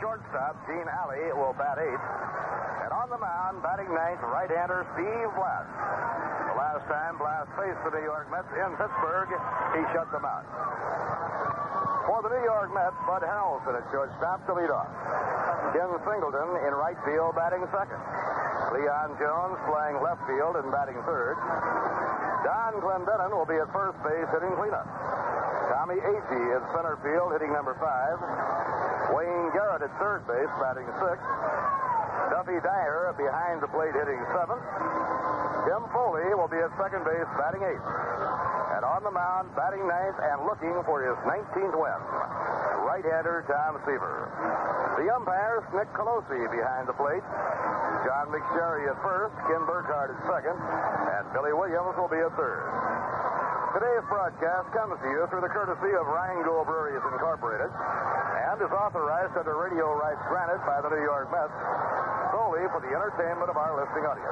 Shortstop, Gene Alley, will bat eighth. And on the mound, batting ninth, right-hander Steve Blass. The last time Blass faced the New York Mets in Pittsburgh, he shut them out. For the New York Mets, Bud Harrelson at shortstop to lead off. Ken Singleton in right field batting second. Cleon Jones playing left field and batting third. Don Clendenon will be at first base hitting cleanup. Tommy Agee in center field hitting number five. Wayne Garrett at third base batting sixth. Duffy Dyer behind the plate hitting seventh. Tim Foley will be at second base batting eighth. And on the mound, batting ninth and looking for his 19th win, right-hander Tom Seaver. The umpires, Nick Colosi behind the plate, John McSherry at first, Ken Burkhart at second, and Billy Williams will be at third. Today's broadcast comes to you through the courtesy of Rheingold Breweries Incorporated and is authorized under radio rights granted by the New York Mets solely for the entertainment of our listening audience.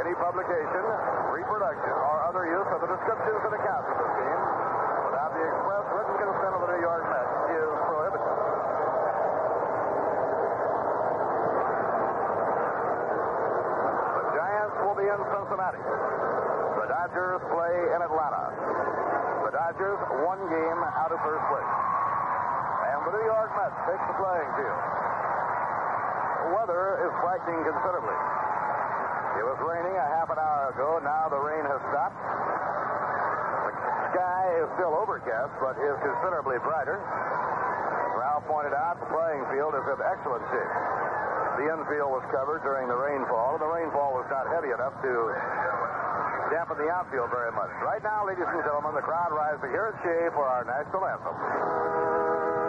Any publication, reproduction, or other use of the descriptions and accounts of this game without the express written consent of the New York Mets is prohibited. The Giants will be in Cincinnati. The Dodgers play in Atlanta. Dodgers one game out of first place. And the New York Mets take the playing field. The weather is brightening considerably. It was raining a half an hour ago. Now the rain has stopped. The sky is still overcast, but is considerably brighter. Ralph pointed out, the playing field is in excellent shape. The infield was covered during the rainfall. and The rainfall was not heavy enough to dampen the outfield very much. Right now, ladies and gentlemen, the crowd rises to hear it Shea for our national anthem.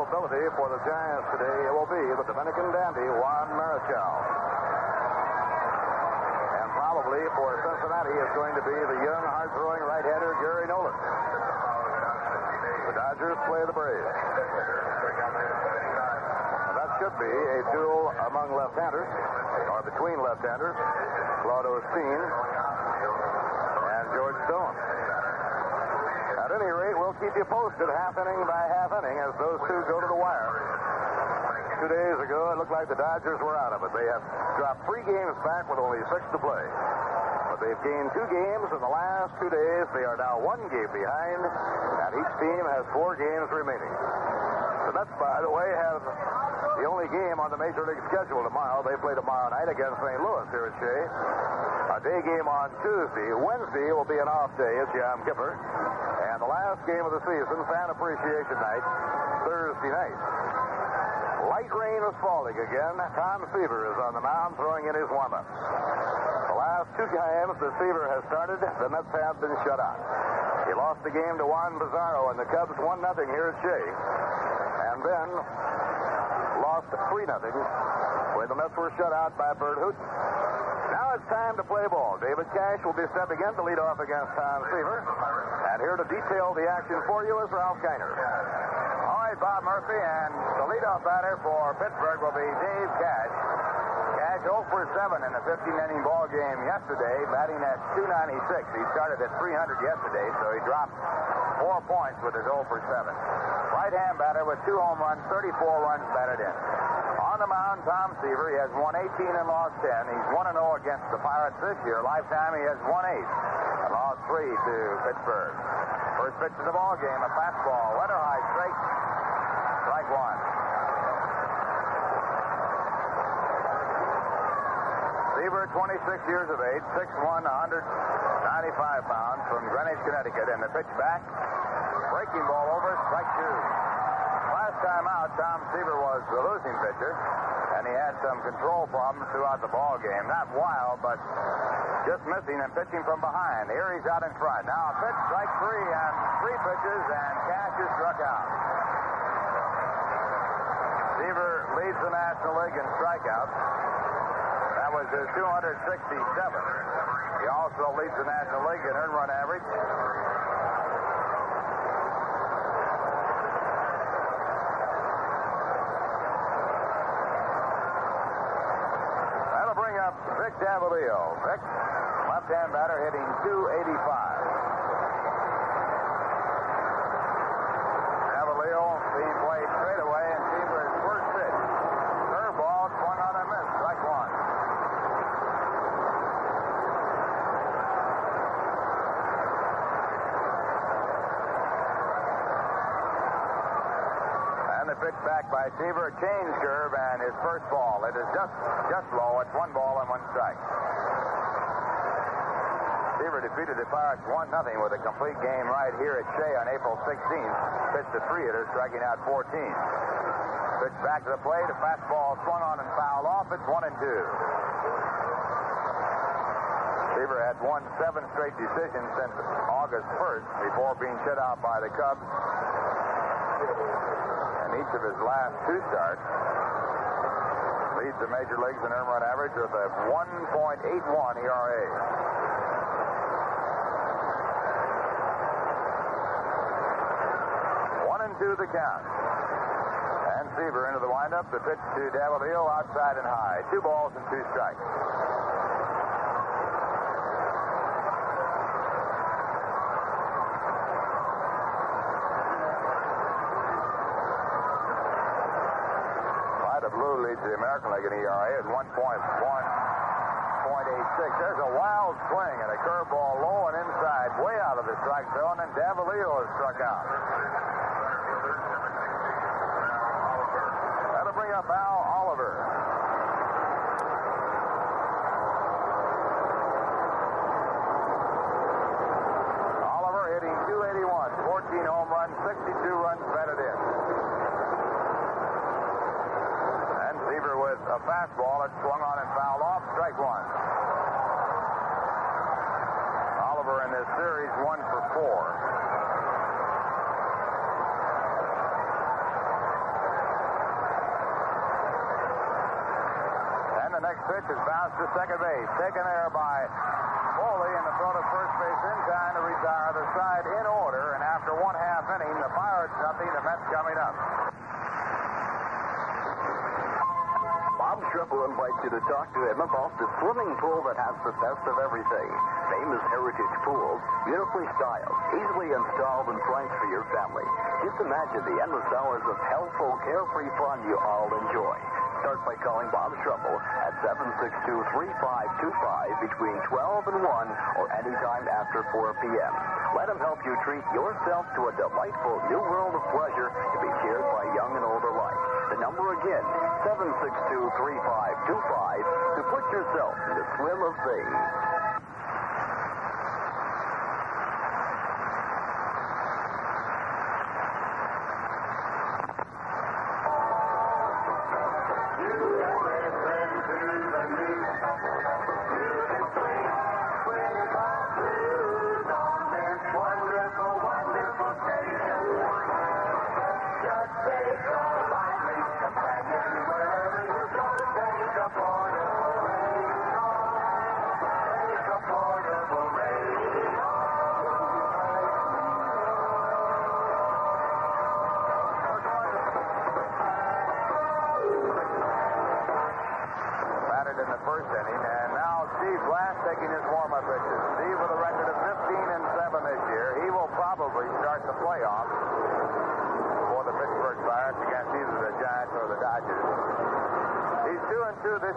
Probability for the Giants today, it will be the Dominican dandy Juan Marichal. And probably for Cincinnati, is going to be the young, hard-throwing right-hander Gary Nolan. The Dodgers play the Braves. That should be a duel among left-handers, or between left-handers, Claude Osteen and George Stone. At any rate, we'll keep you posted half inning by half inning as those two go to the wire. Two days ago, it looked like the Dodgers were out of it. They have dropped three games back with only six to play. But they've gained two games in the last two days. They are now one game behind, and each team has four games remaining. The Mets, by the way, have the only game on the Major League schedule tomorrow. They play tomorrow night against St. Louis here at Shea. A day game on Tuesday. Wednesday will be an off day at Yom Kippur. The last game of the season, Fan Appreciation Night, Thursday night. Light rain is falling again. Tom Seaver is on the mound throwing in his warm-up. The last two times the Seaver has started, the Mets have been shut out. He lost the game to Juan Pizarro, and the Cubs won nothing here at Shea. And then lost 3 nothing when the Mets were shut out by Burt Hooton. Now it's time to play ball. David Cash will be stepping in to lead off against Tom Seaver. And here to detail the action for you is Ralph Kiner. All right, Bob Murphy, and the leadoff batter for Pittsburgh will be Dave Cash. Nash 0 for 7 in the 15-inning ball game yesterday, batting at 296. He started at 300 yesterday, so he dropped four points with his 0 for 7. Right-hand batter with two home runs, 34 runs batted in. On the mound, Tom Seaver. He has won 18 and lost 10. He's 1 0 against the Pirates this year. Lifetime, he has won 8 and lost 3 to Pittsburgh. First pitch of the ball game, a fastball, letter high, straight, strike one. Seaver, 26 years of age, 6'1", 195 pounds from Greenwich, Connecticut. And the pitch back, breaking ball over, strike two. Last time out, Tom Seaver was the losing pitcher, and he had some control problems throughout the ball game. Not wild, but just missing and pitching from behind. Here he's out in front. Now a pitch, strike three, and three pitches, and Cash is struck out. Seaver leads the National League in strikeouts. That was his 267. He also leads the National League in earned run average. That'll bring up Vic Davalillo. Vic, left-hand batter, hitting 285. Davalillo being played straight away, and Seaver's first pitch. Curveball swung on and missed. Strike one. And the pitch back by Seaver, change curve, and his first ball. It is just just low. It's one ball and one strike. Seaver defeated the Pirates 1 0 with a complete game right here at Shea on April 16th. Pitched a three hitter, striking out 14. Pitch back to the plate, a fastball swung on and fouled off. It's 1 and 2. Seaver had won seven straight decisions since August 1st before being shut out by the Cubs. And each of his last two starts leads the major leagues in earned run average with a 1.81 ERA. One and two the count. And Seaver into the windup. The pitch to Davalillo outside and high. Two balls and two strikes. Vida Blue leads the American League in ERA at 1.1.86. There's a wild swing and a curveball low and inside, way out of the strike zone, and Davalillo is struck out. That'll bring up Al Oliver. Oliver hitting 281, 14 home runs, 62 runs batted in. And Seaver with a fastball that swung on and fouled off, strike one. Oliver in this series, one for four. And the next pitch is bounced to second base, taken there by Foley, and the throw to first base in time to retire the side in order. And after one half inning, the Pirates nothing, the Mets coming up. Bob Schreppel invites you to talk to him about the swimming pool that has the best of everything. Famous heritage pools, beautifully styled, easily installed and priced for your family. Just imagine the endless hours of healthful, carefree fun you all enjoy. Start by calling Bob Schreppel at 762-3525 between 12 and 1 or anytime after 4 p.m. Let him help you treat yourself to a delightful new world of pleasure to be shared by young and old alike. Number again, 762-3525 to put yourself in the swim of things.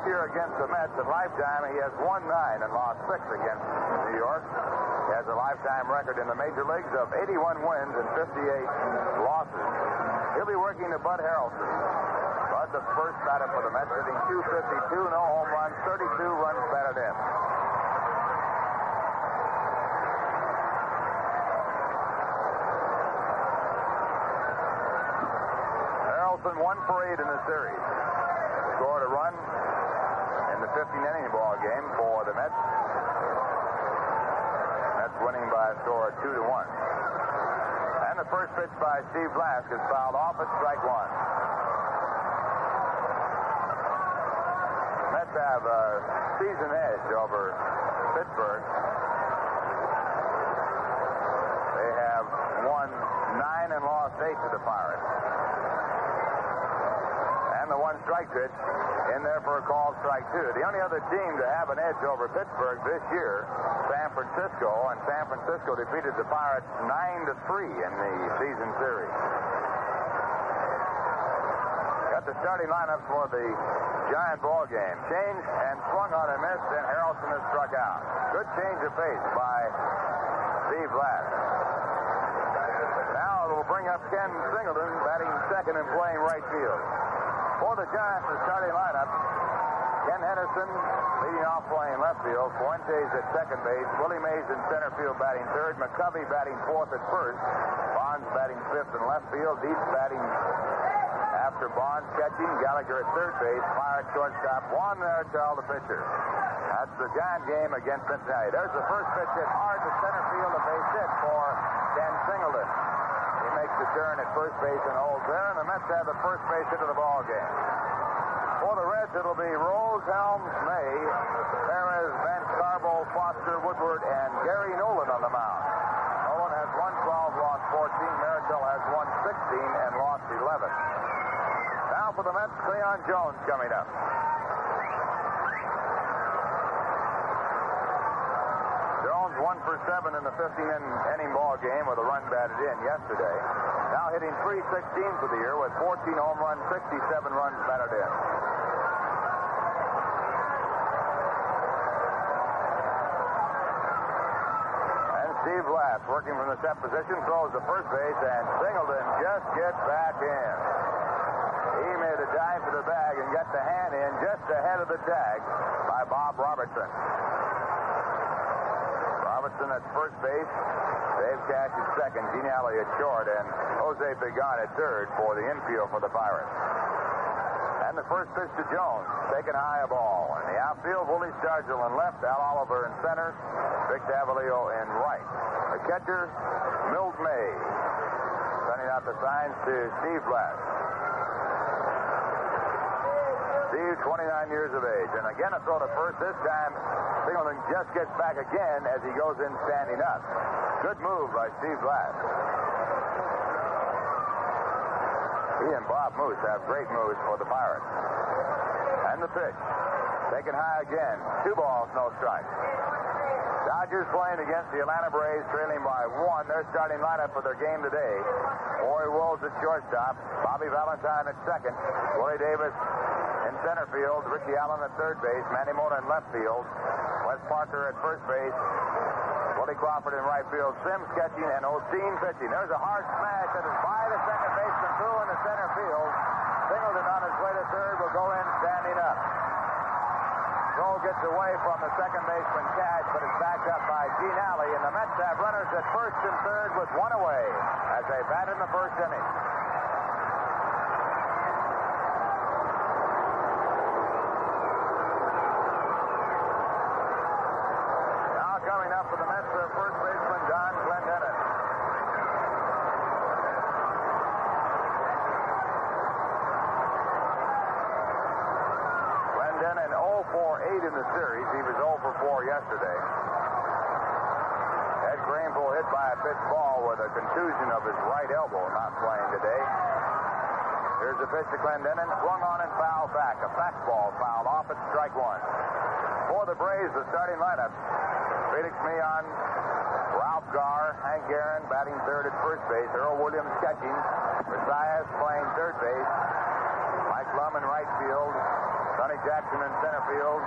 Year against the Mets. In lifetime, he has won 9 and lost 6 against New York. He has a lifetime record in the major leagues of 81 wins and 58 losses. He'll be working to Bud Harrelson. Bud, the first batter for the Mets, hitting 252, no home runs, 32 runs batted in. Harrelson one for eight in the series. Scored a run 15 inning ball game for the Mets. Mets winning by a score of two to one. And the first pitch by Steve Blass is fouled off at strike one. Mets have a season edge over Pittsburgh. They have won nine and lost eight to the Pirates. The one strike pitch in there for a call strike two. The only other team to have an edge over Pittsburgh this year, San Francisco, and San Francisco defeated the Pirates nine to three in the season series. Got the starting lineup for the Giant ball game. Changed and swung on and missed, and Harrelson has struck out. Good change of pace by Steve Blass. Now it will bring up Ken Singleton batting second and playing right field. For the Giants, the starting lineup, Ken Henderson leading off playing left field. Fuentes at second base. Willie Mays in center field batting third. McCovey batting fourth at first. Bonds batting fifth in left field. Dietz batting after Bonds catching. Gallagher at third base. Pirate shortstop. Juan Marichal, the pitcher. That's the Giant game against Cincinnati. There's the first pitch hit hard to center field. A base hit for Ken Singleton. Makes the turn at first base and holds there, and the Mets have the first base into the ball game. For the Reds, it'll be Rose, Helms, May, Perez, Vance, Carbo, Foster, Woodward, and Gary Nolan on the mound. Nolan has won 12, lost 14. Marichal has won 16 and lost 11. Now for the Mets, Cleon Jones coming up. Jones one for seven in the 15 inning ball game with a run batted in yesterday. Now hitting 316 for the year with 14 home runs, 67 runs batted in. And Steve Blass working from the set position throws the first base and Singleton just gets back in. He made a dive for the bag and got the hand in just ahead of the tag by Bob Robertson. Robertson at first base. Dave Cash at second. Gene Alley at short. And Jose Pagan at third for the infield for the Pirates. And the first pitch to Jones. Taken high a ball. In the outfield, Willie Stargell in left. Al Oliver in center. Vic Davalillo in right. The catcher, Milt May. Sending out the signs to Steve Blass. Steve, 29 years of age. And again, a throw to first. This time, Singleton just gets back again as he goes in standing up. Good move by Steve Blass. He and Bob Moose have great moves for the Pirates. And the pitch. Taken high again. Two balls, no strikes. Dodgers playing against the Atlanta Braves, trailing by one. Their starting lineup for their game today. Maury Wills at shortstop. Bobby Valentine at second. Willie Davis in center field. Richie Allen at third base. Manny Mota in left field. Wes Parker at first base. Willie Crawford in right field. Sims catching and Osteen pitching. There's a hard smash that is by the second baseman through in the center field. Singleton on his way to third will go in standing up. Throw gets away from the second baseman Cash, but it's backed up by Gene Alley, and the Mets have runners at first and third with one away as they bat in the first inning. Now coming up for the Mets, their first baseman, Don Clendenon. Clendenon 0 for 8 in the series. He was 0 for 4 yesterday. Ed Greenville hit by a pitch ball with a contusion of his right elbow, not playing today. Here's the pitch to Clendenon. Swung on and fouled back. A fastball fouled off at strike one. For the Braves, the starting lineup. Felix Millan, Ralph Garr, Hank Aaron batting third at first base. Earl Williams catching. Messias playing third base. Mike Lum in right field. Sonny Jackson in center field.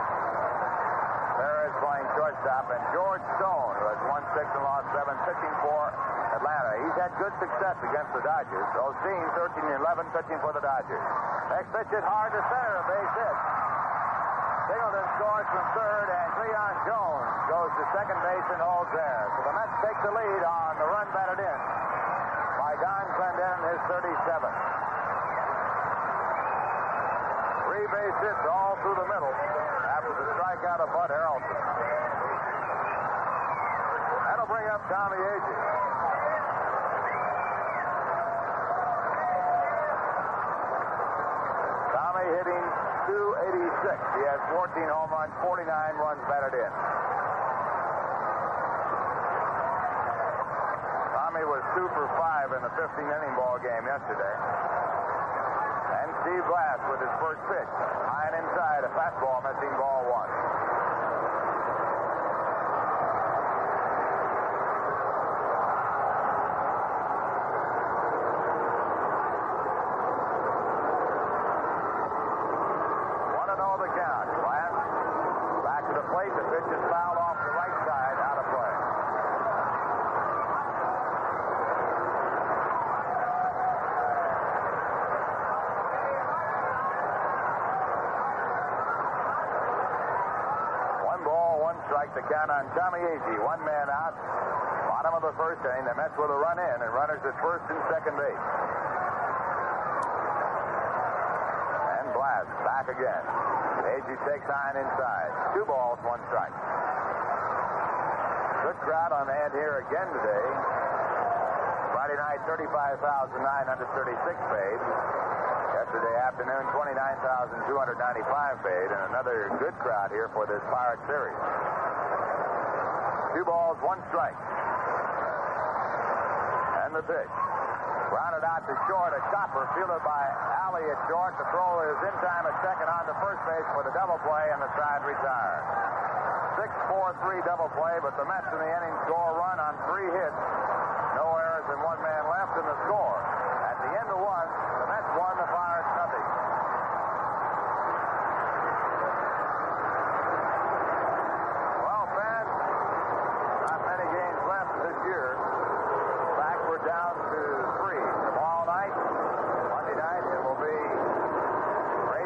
Perez playing shortstop. And George Stone, who has won six and lost seven, pitching for Atlanta. He's had good success against the Dodgers. Osteen, 13 and 11, pitching for the Dodgers. Next pitch is hard to center, a base hit. Singleton scores from third, and Cleon Jones goes to second base and holds there. So the Mets take the lead on the run batted in by Don Clendenon, his 37th. Three base hits all through the middle after the strikeout of Bud Harrelson. That'll bring up Tommy Agee. Tommy hitting 286. He has 14 home runs, 49 runs batted in. Tommy was two for five in the 15 inning ball game yesterday. And Steve Blass with his first pitch. High and inside, a fastball missing ball. One and oh the count. Blass back to the plate. The pitch is fouled off the right side, out of play. One ball, one strike. The count on Tommy Agee. One man out. Bottom of the first inning. The Mets with a run in and runners at first and second base. Back again. Agee takes and inside. Two balls, one strike. Good crowd on hand here again today. Friday night, 35,936 paid. Yesterday afternoon, 29,295 paid, and another good crowd here for this Pirate Series. Two balls, one strike. And the pitch. Grounded out to short, a chopper fielded by Alley at short. The throw is in time at second on to first base for the double play, and the side retires. 6-4-3 double play, but the Mets in the inning score run on three hits. No errors and one man left in the score. At the end of one, the Mets won the Pirates nothing. Well, fans, not many games left this year. Fact, we're down to three. Tomorrow night, Monday night, it will be Ray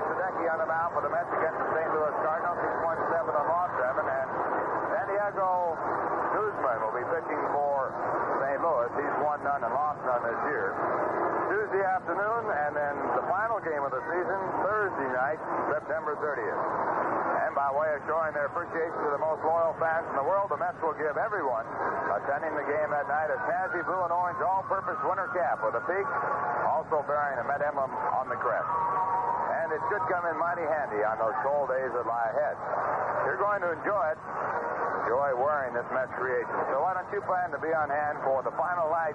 On the mound for the Mets against the St. Louis Cardinals. He's won seven and lost seven, and San Diego Newsman will be pitching for St. Louis. He's won none and lost none this year. Tuesday afternoon, and then the final game of the season, Thursday night, September 30th. And by way of showing their appreciation to the most loyal fans in the world, the Mets will give everyone attending the game that night a Tansy blue and orange all-purpose winter cap with a peak, also bearing a Met emblem on the crest. And it should come in mighty handy on those cold days that lie ahead. You're going to enjoy it. Enjoy wearing this Mets creation. So why don't you plan to be on hand for the final night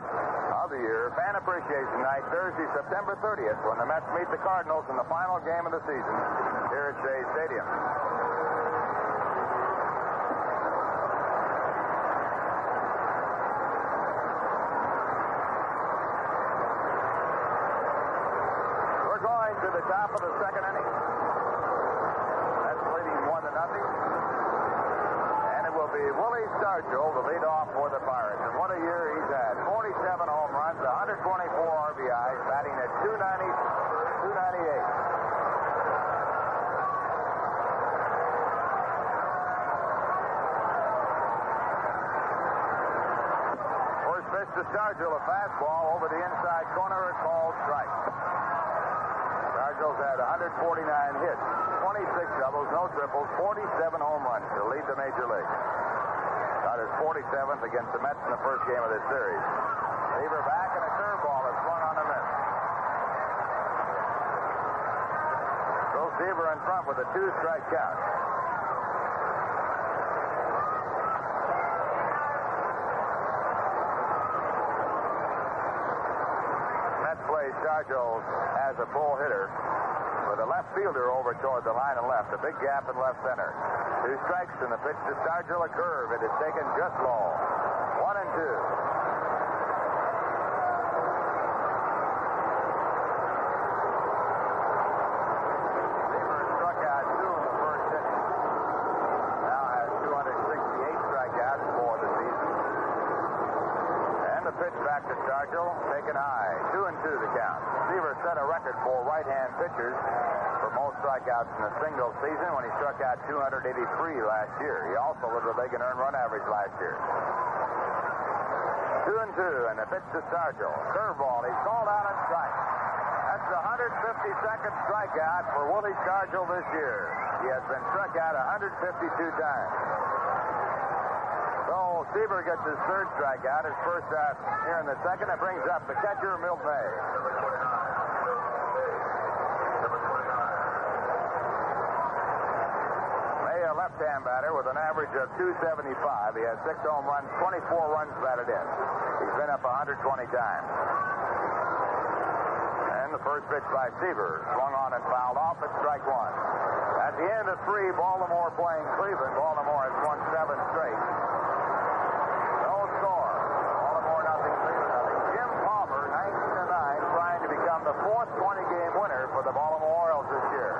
of the year, Fan Appreciation Night, Thursday, September 30th, when the Mets meet the Cardinals in the final game of the season here at Shea Stadium. We're going to the top of the second inning. That's leading one to nothing. And it will be Willie Stargell to lead off for the Pirates. And what a year he's had. 47 home runs, 124 RBIs, batting at 290, 298. First pitch to Stargell, a fastball over the inside corner, called strike. Stargell's had 149 hits, 26 doubles, no triples, 47 home runs to lead the major league. Got his 47th against the Mets in the first game of this series. Seaver back and a curveball is swung on the miss. Bill Seaver in front with a two-strike count. Play as a full hitter with a left fielder over toward the line and left. A big gap in left center. Two strikes and the pitch to Stargell, a curve. It is taken just low. One and two. Seaver struck out two in the first inning. Now has 268 strikeouts for the season. And the pitch back to high. Two and two the count. Seaver set a record for right-hand pitchers for most strikeouts in a single season when he struck out 283 last year. He also led the league in earned run average last year. Two and two, and the pitch to Stargell. Curveball. He's called out on strike. That's the 152nd strikeout for Willie Stargell this year. He has been struck out 152 times. Seaver gets his third strikeout, his first out here in the second. It brings up the catcher, Milt May. May, a left-hand batter with an average of 275. He has six home runs, 24 runs batted in. He's been up 120 times. And the first pitch by Seaver, swung on and fouled off at strike one. At the end of three, Baltimore playing Cleveland. Baltimore has won seven straight. No score. Baltimore nothing, Cleveland nothing. Jim Palmer, 19 to 9, trying to become the fourth 20-game winner for the Baltimore Orioles this year.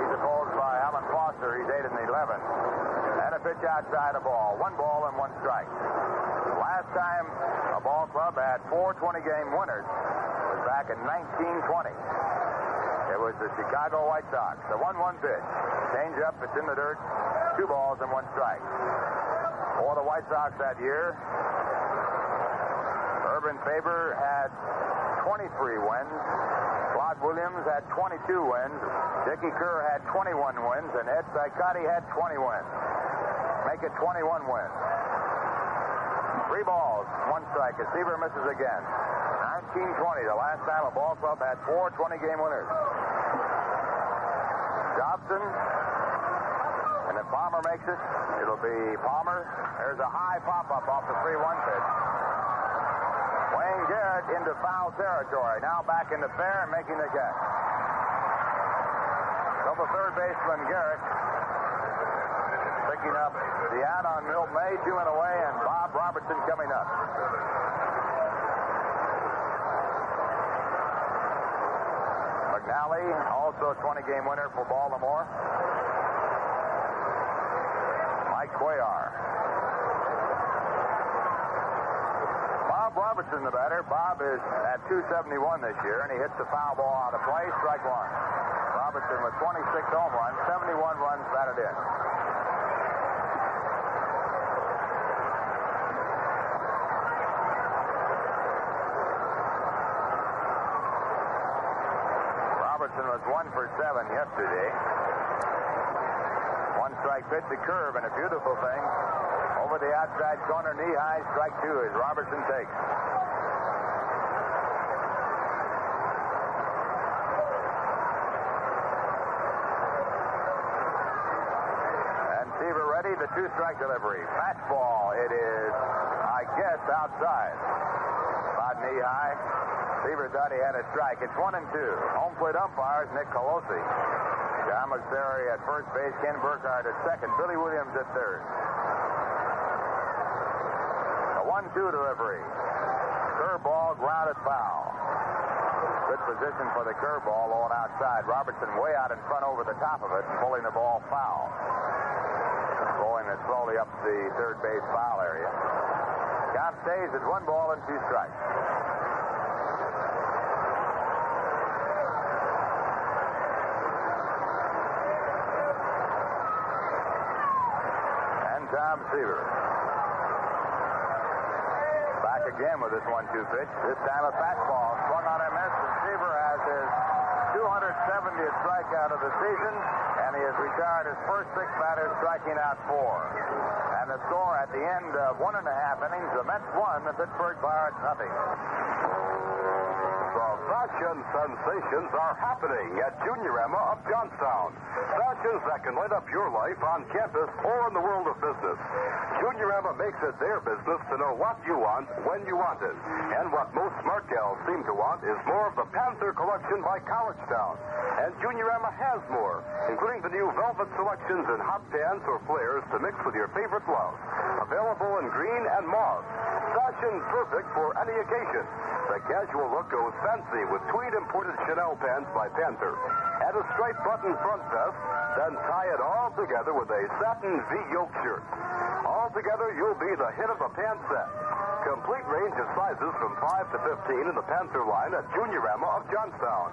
He's opposed by Alan Foster. He's 8 and 11. And a pitch outside the ball. One ball and one strike. Last time a ball club had four 20-game winners was back in 1920. It was the Chicago White Sox. The 1-1 pitch. Change up. It's in the dirt. Two balls and one strike. For the White Sox that year, Urban Faber had 23 wins. Claude Williams had 22 wins. Dickie Kerr had 21 wins. And Ed Cicotte had 20 wins. Make it 21 wins. Three balls, one strike. As Seaver misses again. 1920, the last time a ball club had four 20-game winners. Dobson. And if Palmer makes it, it'll be Palmer. There's a high pop-up off the 3-1 pitch. Garrett into foul territory. Now back in the fair and making the catch. The third baseman, Garrett, picking up the out on Milt May, two and away, and Bob Robertson coming up. McNally, also a 20-game winner for Baltimore. Mike Cuellar. Bob Robertson, the batter. Bob is at 271 this year, and he hits the foul ball out of play, strike one. Robertson with 26 home runs, 71 runs batted in. Robertson was one for seven yesterday. One strike pitch, a curve, and a beautiful thing. Over the outside corner, knee high, strike two as Robertson takes. And Seaver ready, the two strike delivery. Fastball, it is, I guess, outside. About knee high. Seaver thought he had a strike. It's one and two. Home plate umpires Nick Colosi. John McSherry at first base, Ken Burkhart at second, Billy Williams at third. One-two delivery. Curveball, grounded foul. Good position for the curveball on outside. Robertson way out in front over the top of it and pulling the ball foul. Rolling it slowly up the third base foul area. Count stays at one ball and two strikes. And Tom Seaver. Again with this one-two pitch. This time a fastball. Swung on missed, and Seaver has his 270th strikeout of the season, and he has retired his first six batters, striking out four. And the score at the end of one and a half innings, the Mets won, the Pittsburgh Pirates nothing. The fashion sensations are happening at Juniorama of Johnstown. Fashions that can light up your life on campus or in the world of business. Juniorama makes it their business to know what you want when you want it. And what most smart gals seem to want is more of the Panther collection by Collegetown. And Juniorama has more, including the new velvet selections in hot pants or flares to mix with your favorite blouse. Available in green and mauve. Fashion perfect for any occasion. The casual look goes fancy with tweed imported Chanel pants by Panther. Add a striped button front vest, then tie it all together with a satin V-yoke shirt. Altogether, you'll be the hit of the pants set. Complete range of sizes from 5 to 15 in the Panther line at Juniorama of Johnstown.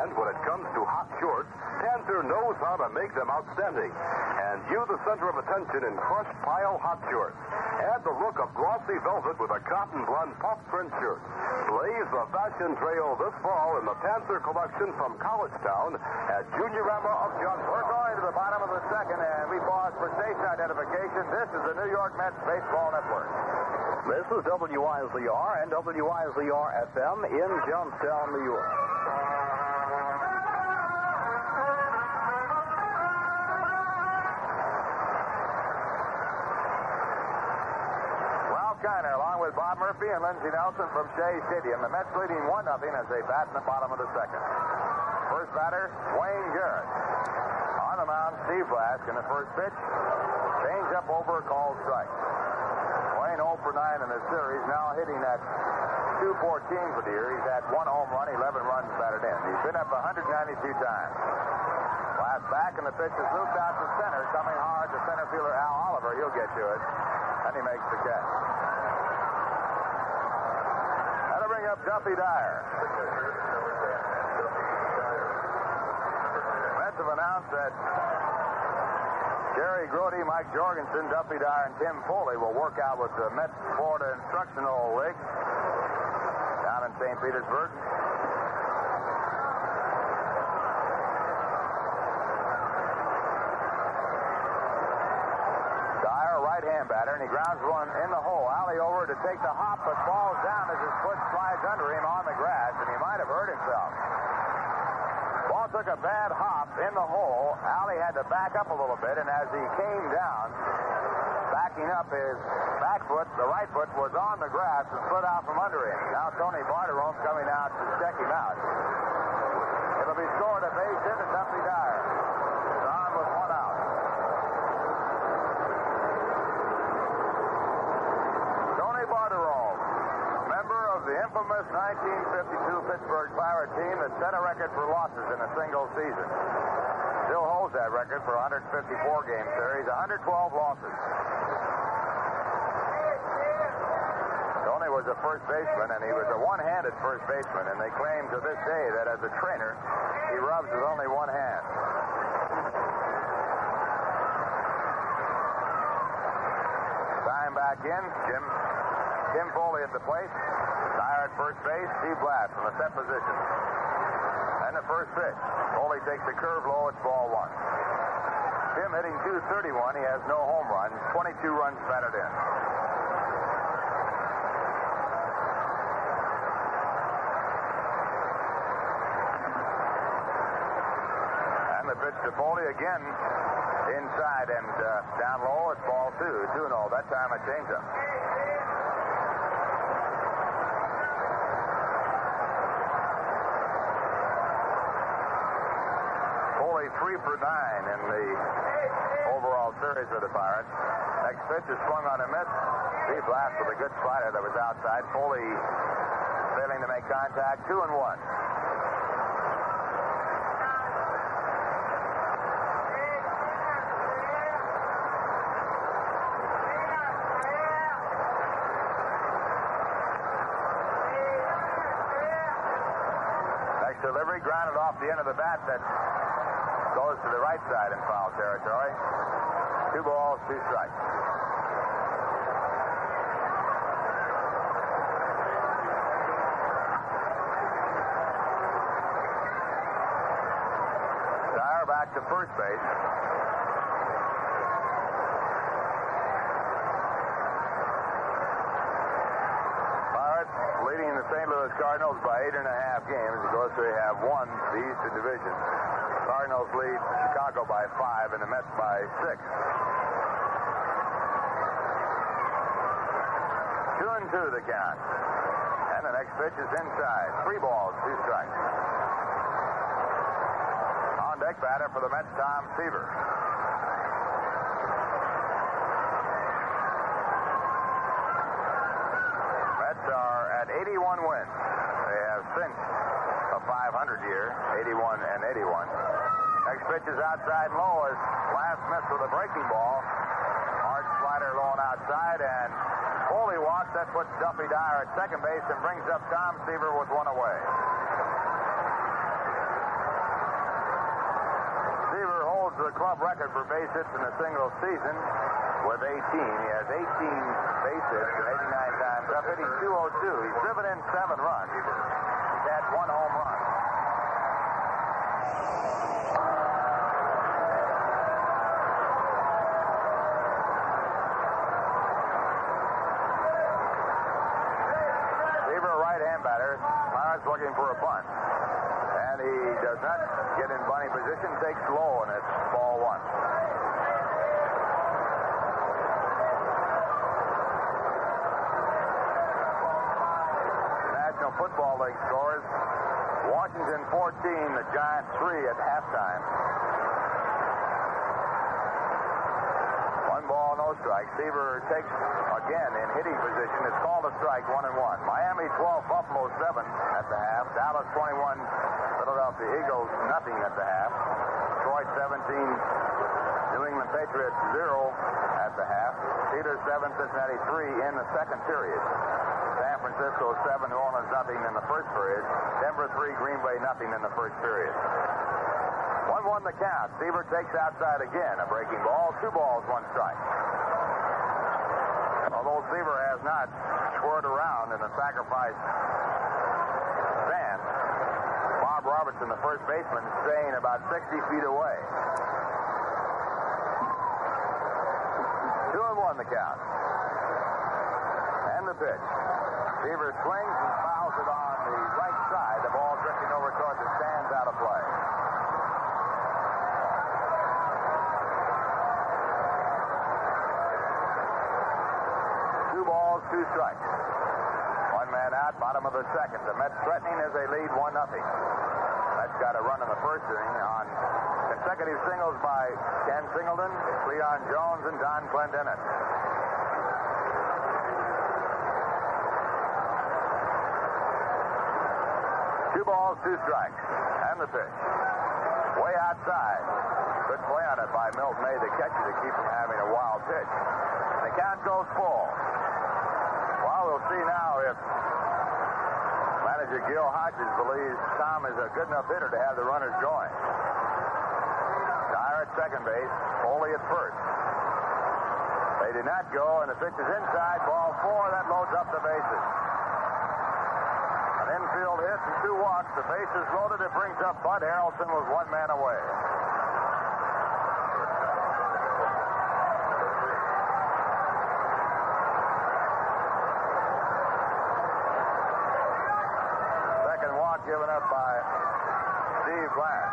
And when it comes to hot shorts, Panther knows how to make them outstanding. And you the center of attention in crushed pile hot shorts. Add the look of glossy velvet with a cotton blend puff print shirt. Blaze the fashion trail this fall in the Panther collection from Collegetown at Juniorama of Johnstown. We're to the bottom of the second, and we pause for station identification. This is the New York Mets Baseball Network. This is WYZR and WYZR FM in Johnstown, New York. Ralph Kiner, along with Bob Murphy and Lindsey Nelson from Shea Stadium. The Mets leading 1 0 as they bat in the bottom of the second. First batter, Wayne Garrett. On the mound, Steve Blass in the first pitch. Change up over, a called strike. Wayne 0 for 9 in the series, now hitting at 214 for the year. He's had one home run, 11 runs batted in. He's been up 192 times. Last back, and the pitch is looped out to center, coming hard to center fielder Al Oliver. He'll get to it. And he makes the catch. That'll bring up Duffy Dyer. Mets have announced that Jerry Grote, Mike Jorgensen, Duffy Dyer, and Tim Foley will work out with the Mets Florida Instructional League down in St. Petersburg. Dyer, right hand batter, and he grounds one in the hole. Alley over to take the hop, but falls down as his foot slides under him on the grass, and he might have hurt himself. Took a bad hop in the hole. Alley had to back up a little bit, and as he came down, backing up his back foot, the right foot was on the grass and slid out from under him. Now Tony Bartirome's coming out to check him out. It'll be scored a base hit to Duffy Dyer. He's on with one out. Tony Bartirome, member of the infamous 1952 Pittsburgh Pirate team that set a record for losses in a single season. Still holds that record for 154 game series, 112 losses. Tony was a first baseman, and he was a one-handed first baseman, and they claim to this day that as a trainer, he rubs with only one hand. Time back in. Jim Tim Foley at the plate. Dyer at first base. Steve Blass from the set position. And the first pitch. Foley takes the curve low. It's ball one. Tim hitting 231. He has no home runs. 22 runs batted in. And the pitch to Foley again inside and uh, down low. It's ball two. 2 0. That time a changeup. Foley three for nine in the overall series of the Pirates. Next pitch is swung on a miss. Steve Blass with a good slider that was outside. Foley failing to make contact. Two and one. Delivery, grounded off the end of the bat that goes to the right side in foul territory. Two balls, two strikes. back to first base. Pirates leading the St. Louis Cardinals by eight and a half games. Of course, they have won the Eastern Division. Cardinals lead Chicago by five and the Mets by six. Two and two the count. And the next pitch is inside. Three balls, two strikes. On deck batter for the Mets, Tom Seaver. Mets are at 81 wins. They have cinched a 500 year, 81 and 81. Next pitch is outside low as last miss with a breaking ball. Hard slider low and outside, and Foley walks. That puts Duffy Dyer at second base and brings up Tom Seaver with one away. Seaver holds the club record for base hits in a single season with 18. He has 18 base hits and 89 times up hitting 202. He's driven in seven runs. He's had one home run. Seaver, a right-hand batter. For a bunt. And he does not get in bunting position, takes low, and it's ball one. National Football League scores. Washington 14, the Giants 3 at halftime. One ball, no strike. Seaver takes again in hitting position. It's called a strike, one and one. Miami 12, Buffalo 7 at the half. Dallas 21, Philadelphia Eagles nothing at the half. Detroit 17, New England Patriots 0 at the half. Steelers 7, Cincinnati 3 in the second period. San Francisco 7, New Orleans nothing in the first period. Denver 3, Green Bay nothing in the first period. 1-1 the count. Seaver takes outside again. A breaking ball. Two balls, one strike. Seaver has not squirted around in the sacrifice stand, Bob Robertson, the first baseman, staying about 60 feet away. Two and one the count. And the pitch. Seaver swings and fouls it on the right side. The ball drifting over towards the stands out of play. Two balls, two strikes. One man out, bottom of the second. The Mets threatening as they lead 1 0. Mets got a run in the first inning on consecutive singles by Ken Singleton, Cleon Jones, and Don Clendenon. Two balls, two strikes. And the pitch. Way outside. Good play on it by Milt May, the catcher, to keep from having a wild pitch. The count goes full. See now if manager Gil Hodges believes Tom is a good enough hitter to have the runners going. Dyer at second base, Foley at first. They did not go, and the pitch is inside. Ball four, that loads up the bases. An infield hit and two walks. The bases loaded. It brings up Bud Harrelson with one man away. Second up by Steve Blass.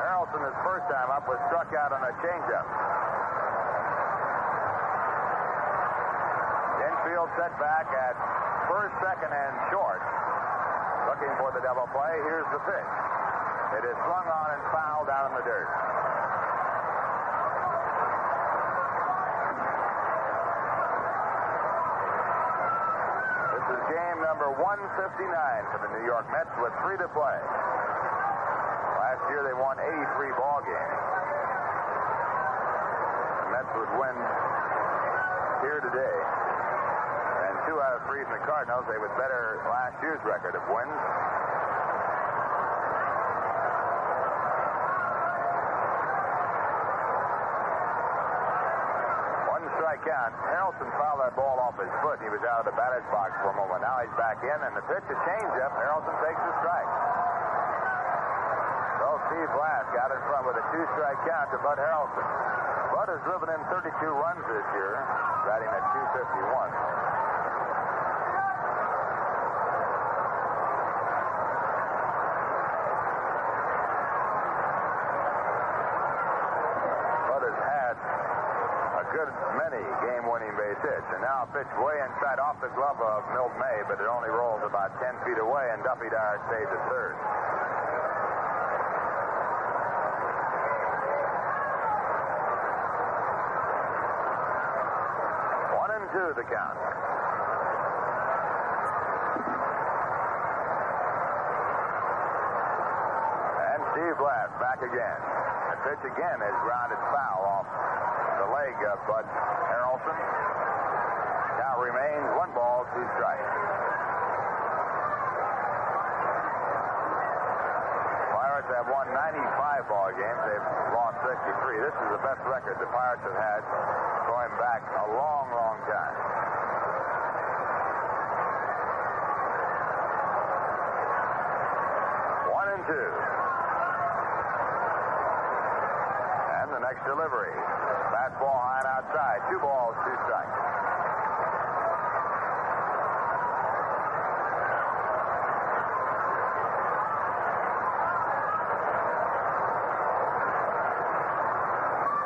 Harrelson, his first time up, was struck out on a changeup. Infield set back at first, second, and short. Looking for the double play. Here's the pitch. It is swung on and fouled down in the dirt. Game number 159 for the New York Mets with three to play. Last year they won 83 ball games. The Mets would win here today. And two out of three from the Cardinals, they would better last year's record of wins. Strike count. Harrelson fouled that ball off his foot. He was out of the batter's box for a moment. Now he's back in, and the pitch, a changeup. Harrelson takes the strike. So Steve Blass got in front with a two-strike count to Bud Harrelson. Bud has driven in 32 runs this year, batting at 251. good many game-winning base hits. And now a pitch way inside off the glove of Milt May, but it only rolls about 10 feet away, and Duffy Dyer stays at third. One and two the count. Blass back again. The pitch again is grounded foul off the leg of Bud Harrelson. Now remains one ball, two strikes. Pirates have won 95 ball games. They've lost 63. This is the best record the Pirates have had going back a long, long time. One and two. Next delivery. Fastball high and outside. Two balls, two strikes.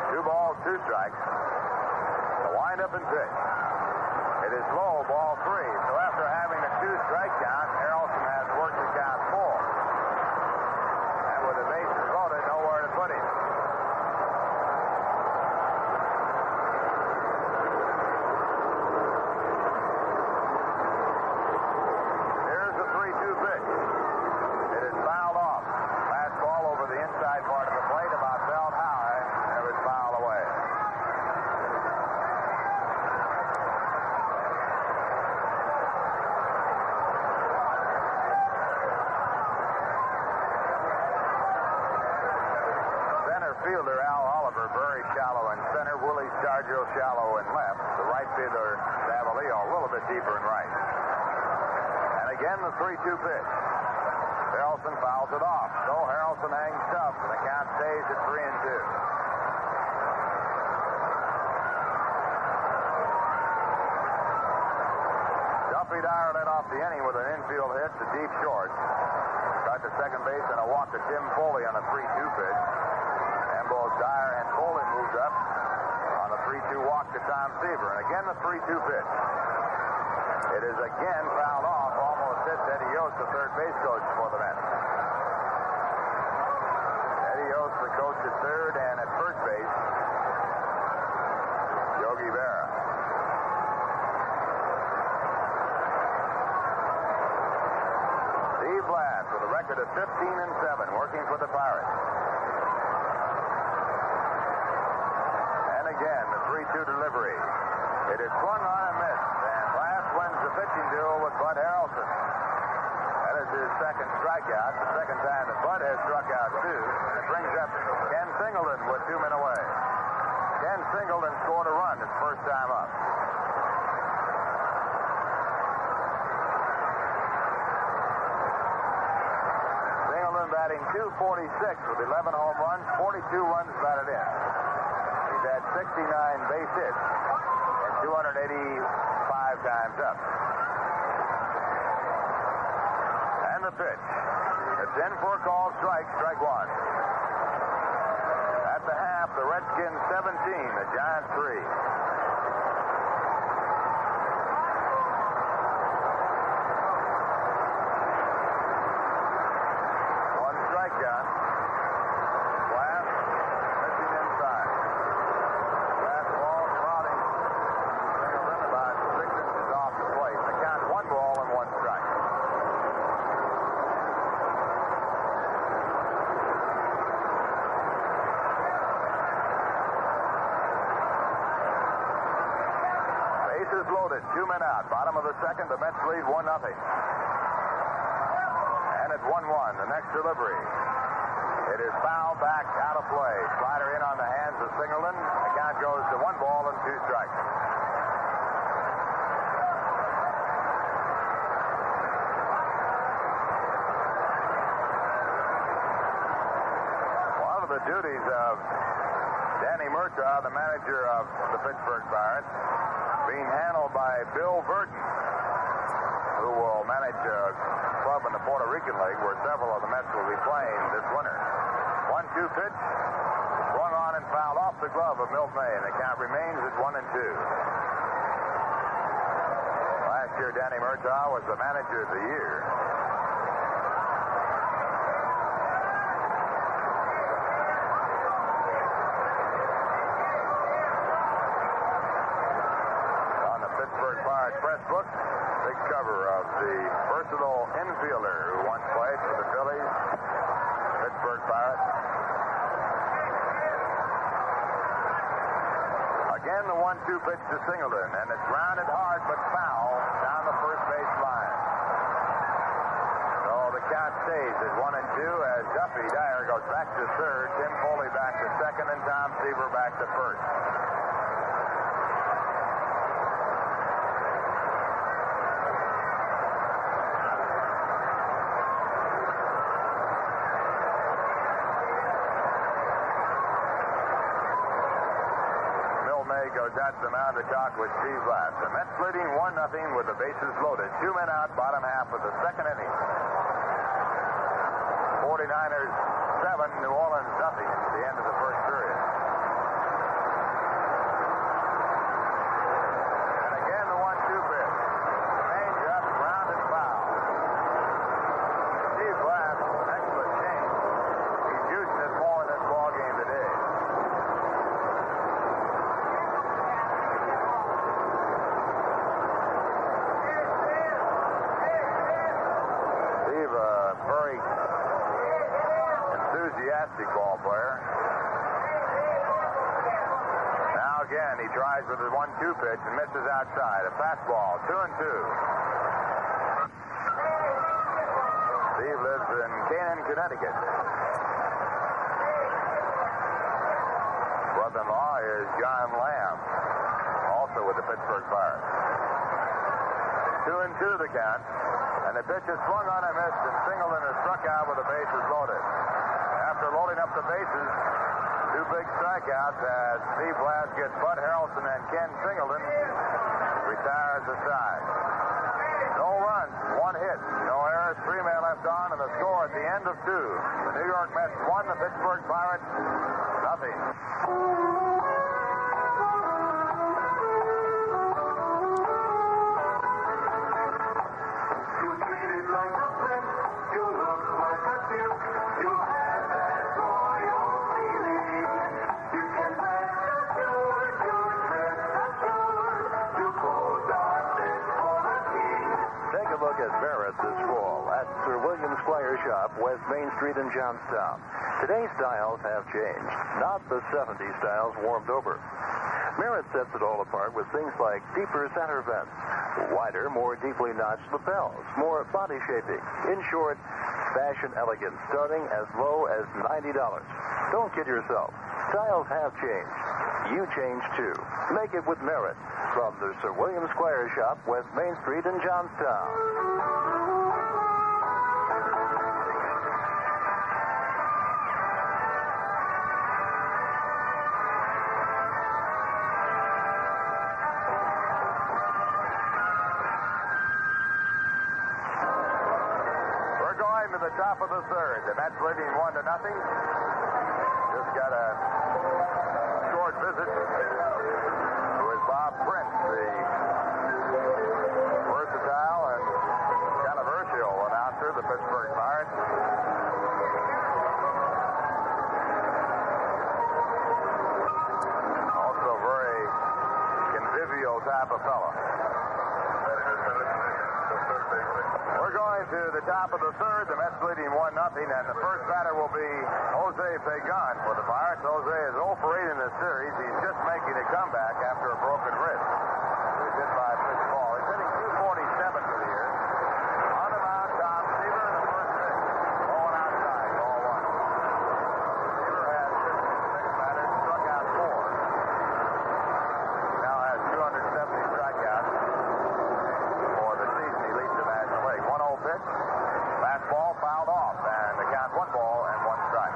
Two balls, two strikes. The windup and pitch. It is low, ball three. So after having a two strike count, Harrelson has worked the count full. And with the bases loaded, nowhere to put him. Here's the 3-2 pitch. It is fouled off. Fastball over the inside part of the plate, about belt high, and it was fouled away. Center fielder Al Oliver, very shallow in center. Willie Stargell shallow in left. The right fielder Davalillo a little bit deeper in right. And again the 3-2 pitch. Harrelson fouls it off. So Harrelson hangs tough, and the count stays at 3 and 2. Duffy Dyer led off the inning with an infield hit to deep short. Got to second base and a walk to Tim Foley on a 3-2 pitch. And both Dyer and Foley moved up on a 3-2 walk to Tom Seaver. And again the 3-2 pitch. It is again fouled off, hit Eddie Yost, the third base coach for the Mets. Eddie Yost, the coach at third, and at first base, Yogi Berra. Steve Blass with a record of 15 and 7, working for the Pirates. And again, the 3-2 delivery. It is swung on and missed, and Blass wins the pitching duel with Bud Harrelson. His second strikeout, the second time that Bud has struck out two, and it brings up Ken Singleton with two men away. Ken Singleton scored a run his first time up. Singleton batting 246 with 11 home runs, 42 runs batted in. He's had 69 base hits and 285 times up. And the pitch. A call, strike, strike one. At the half, the Redskins 17, the Giants 3. One strikeout. Blass missing inside. Fastball spotting. Singleton about six inches off the plate. The count one ball and one strike. Bases loaded, two men out. Bottom of the second, the Mets lead one nothing. And at one one, the next delivery. It is foul back out of play. Slider in on the hands of Singleton. The count goes to one ball and two strikes. One of the duties of Danny Murtaugh, the manager of the Pittsburgh Pirates, being handled by Bill Virdon, who will manage a club in the Puerto Rican League where several of the Mets will be playing this winter. One-two pitch, swung on and fouled off the glove of Milt May, and the count remains at one and two. Last year, Danny Murtaugh was the manager of the year. On the Press book, big cover of the versatile infielder who once played for the Phillies, Pittsburgh Pirates. Again, the one-two pitch to Singleton, and it's grounded hard but foul down the first base line. So the count stays at one and two as Duffy Dyer goes back to third, Tim Foley back to second, and Tom Seaver back to first. Out to the mound to talk with Steve Blass. The Mets leading 1 nothing with the bases loaded. Two men out, bottom half of the second inning. 49ers 7, New Orleans nothing at the end of the first period. 1-2 pitch and misses outside. A fastball, 2 and 2. Steve lives in Canaan, Connecticut. Brother-in-law is John Lamb, also with the Pittsburgh Pirates. Two and two the count, and the pitch is swung on and missed, and Singleton is struck out with the bases loaded. After loading up the bases, two big strikeouts as Steve Blass gets Bud Harrelson and Ken Singleton retires the side. No runs, one hit, no errors, three men left on, and the score at the end of two. The New York Mets won, the Pittsburgh Pirates nothing. West Main Street in Johnstown. Today's styles have changed, not the 70s styles warmed over. Merritt sets it all apart with things like deeper center vents, wider, more deeply notched lapels, more body shaping. In short, fashion elegance starting as low as $90. Don't kid yourself. Styles have changed. You change too. Make it with Merritt from the Sir William Squire Shop, West Main Street in Johnstown. The leading one to nothing. Just got a short visit with Bob Prince, the versatile and controversial announcer of the Pittsburgh Pirates. Also very convivial type of fellow. We're going to the top of the third. The Mets leading 1 nothing, and the first batter will be Jose Pagan for the Pirates. Jose is 0 for 8 in this series. He's just making a comeback after a broken wrist. He was hit by a pitch ball. He's hitting 247 for the year. On the mound, Tom Seaver in the first pitch. Going outside, ball one. Seaver has hit six batters, struck out four. He now has 270 strikeouts for the season. He leads the National League. 1-0 pitch. Fastball fouled off, and the count one ball and one strike.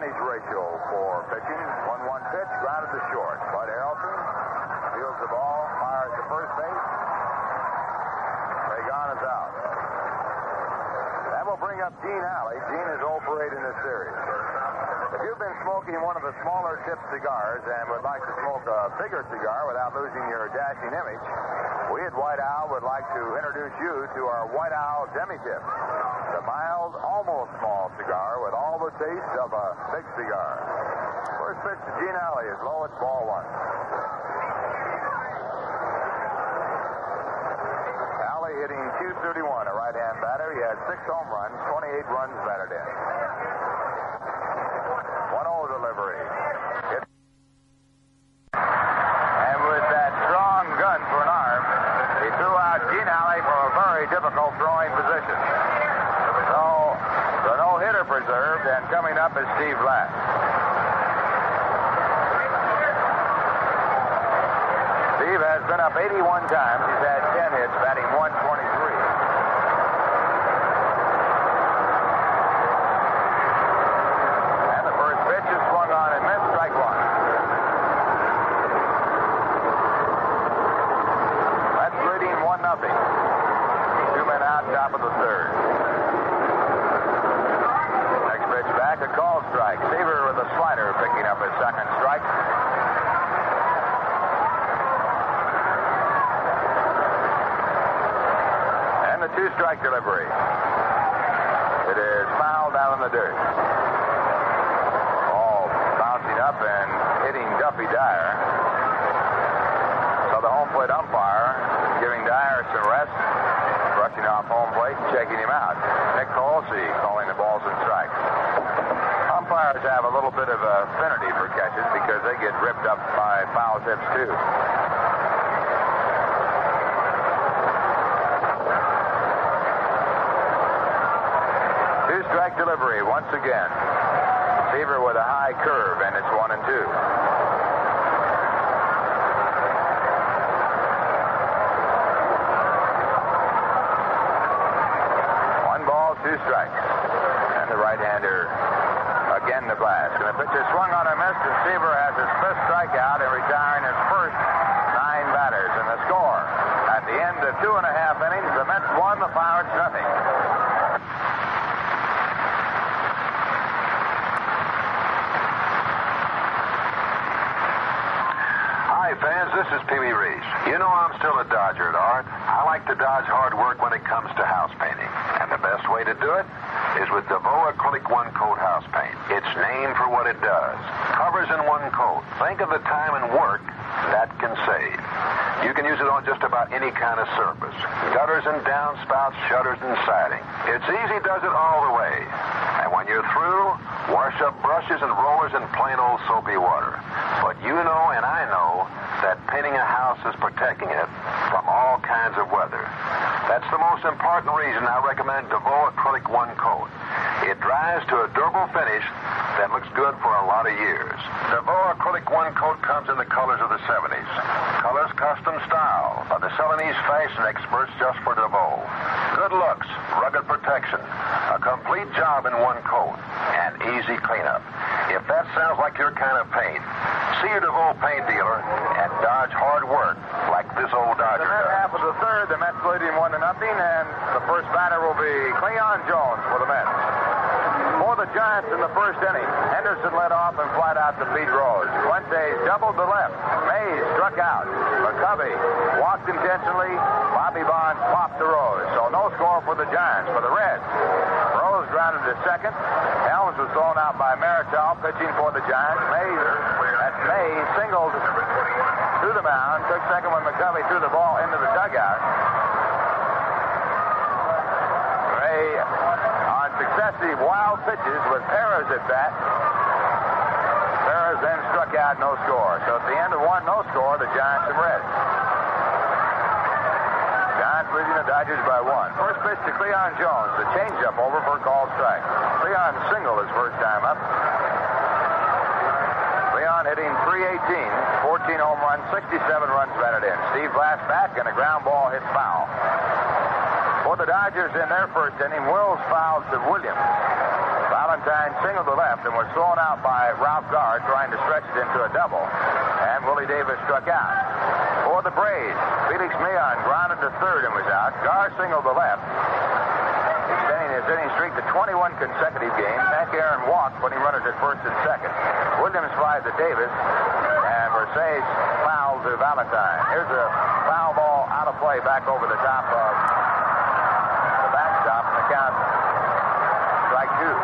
innings ratio for pitching. 1-1 pitch, grounded to short. Bud Harrelson fields the ball, fires to first base. Ray Gone is out. That will bring up Gene Alley. Gene is 0 for 8 in this series. If you've been smoking one of the smaller tip cigars and would like to smoke a bigger cigar without losing your dashing image, we at White Owl would like to introduce you to our White Owl Demi-Tip. The mild, almost small cigar with all the taste of a big cigar. First pitch to Gene Alley is low, it's ball one. Alley hitting 231, a right-hand batter. Six home runs, 28 runs batted in. 1-0 delivery. And with that strong gun for an arm, he threw out Gene Alley for a very difficult throwing position. So, the no-hitter preserved, and coming up is Steve Blass. Steve has been up 81 times. He's had 10 hits, batting 123. And the first pitch is swung on and missed, strike one. That's leading 1 nothing. Two men out, top of the third. Next pitch back, a call strike. Seaver with a slider picking up his second strike. And the two strike delivery. It is fouled down in the dirt. Ball bouncing up and hitting Duffy Dyer. So the home plate umpire giving Dyer some rest, brushing off home plate and checking him out. Nick Colosi calling the balls and strikes. Umpires have a little bit of affinity for catches because they get ripped up by foul tips too. Two strike delivery once again. Seaver with a high curve, and it's one and two. One ball, two strikes. And the right-hander again the blast. And the pitcher swung on a miss, and Seaver has his fifth strikeout and retiring his first nine batters. And the score at the end of two and a half innings, the Mets won, the Pirates nothing. Hi, fans. This is Pee Wee Reese. You know I'm still a Dodger at heart. I like to dodge hard work when it comes to house painting. And the best way to do it is with DeVoe Acrylic One Coat House Paint. It's named for what it does. Covers in one coat. Think of the time and work that can save. You can use it on just about any kind of surface. Gutters and downspouts, shutters and siding. It's easy, does it all the way. And when you're through, wash up brushes and rollers in plain old soapy water. But you know and I know painting a house is protecting it from all kinds of weather. That's the most important reason I recommend DeVoe Acrylic One Coat. It dries to a durable finish that looks good for a lot of years. DeVoe Acrylic One Coat comes in the colors of the 70s. Colors custom style by the Celanese fashion experts just for DeVoe. Good looks, rugged protection, a complete job in one coat, and easy cleanup. If that sounds like your kind of paint, see your DeVoe paint dealer dodge hard work like this old Dodger The mid half of the third, the Mets leading one to nothing, and the first batter will be Cleon Jones for the Mets. For the Giants in the first inning, Henderson led off and flat out to Pete Rose. Fuentes doubled to left. Mays struck out. McCovey walked intentionally. Bobby Bonds popped the Rose. So no score for the Giants. For the Reds, Rose grounded to second. Helms was thrown out by Marichal, pitching for the Giants. Mays, that's Mays, singled to the mound. Took second when McCovey threw the ball into the dugout. Ray on successive wild pitches with Perez at bat. Perez then struck out, no score. So at the end of one, no score, the Giants and Reds. Giants leading the Dodgers by one. First pitch to Cleon Jones. The changeup over for a called strike. Cleon single his first time up. Cleon hitting 318, 14 home runs, 67 runs batted in. Steve Blass back and a ground ball hit foul. For the Dodgers in their first inning, Wills fouled to Williams. Valentine singled to left and was thrown out by Ralph Garr trying to stretch it into a double. And Willie Davis struck out. For the Braves, Felix Millan grounded to third and was out. Garr singled to left. Inning streak to 21 consecutive games. Hank Aaron walked putting runners at first and second. Williams flies to Davis. And Versalles foul to Valentine. Here's a foul ball out of play back over the top of the backstop the count. Strike two.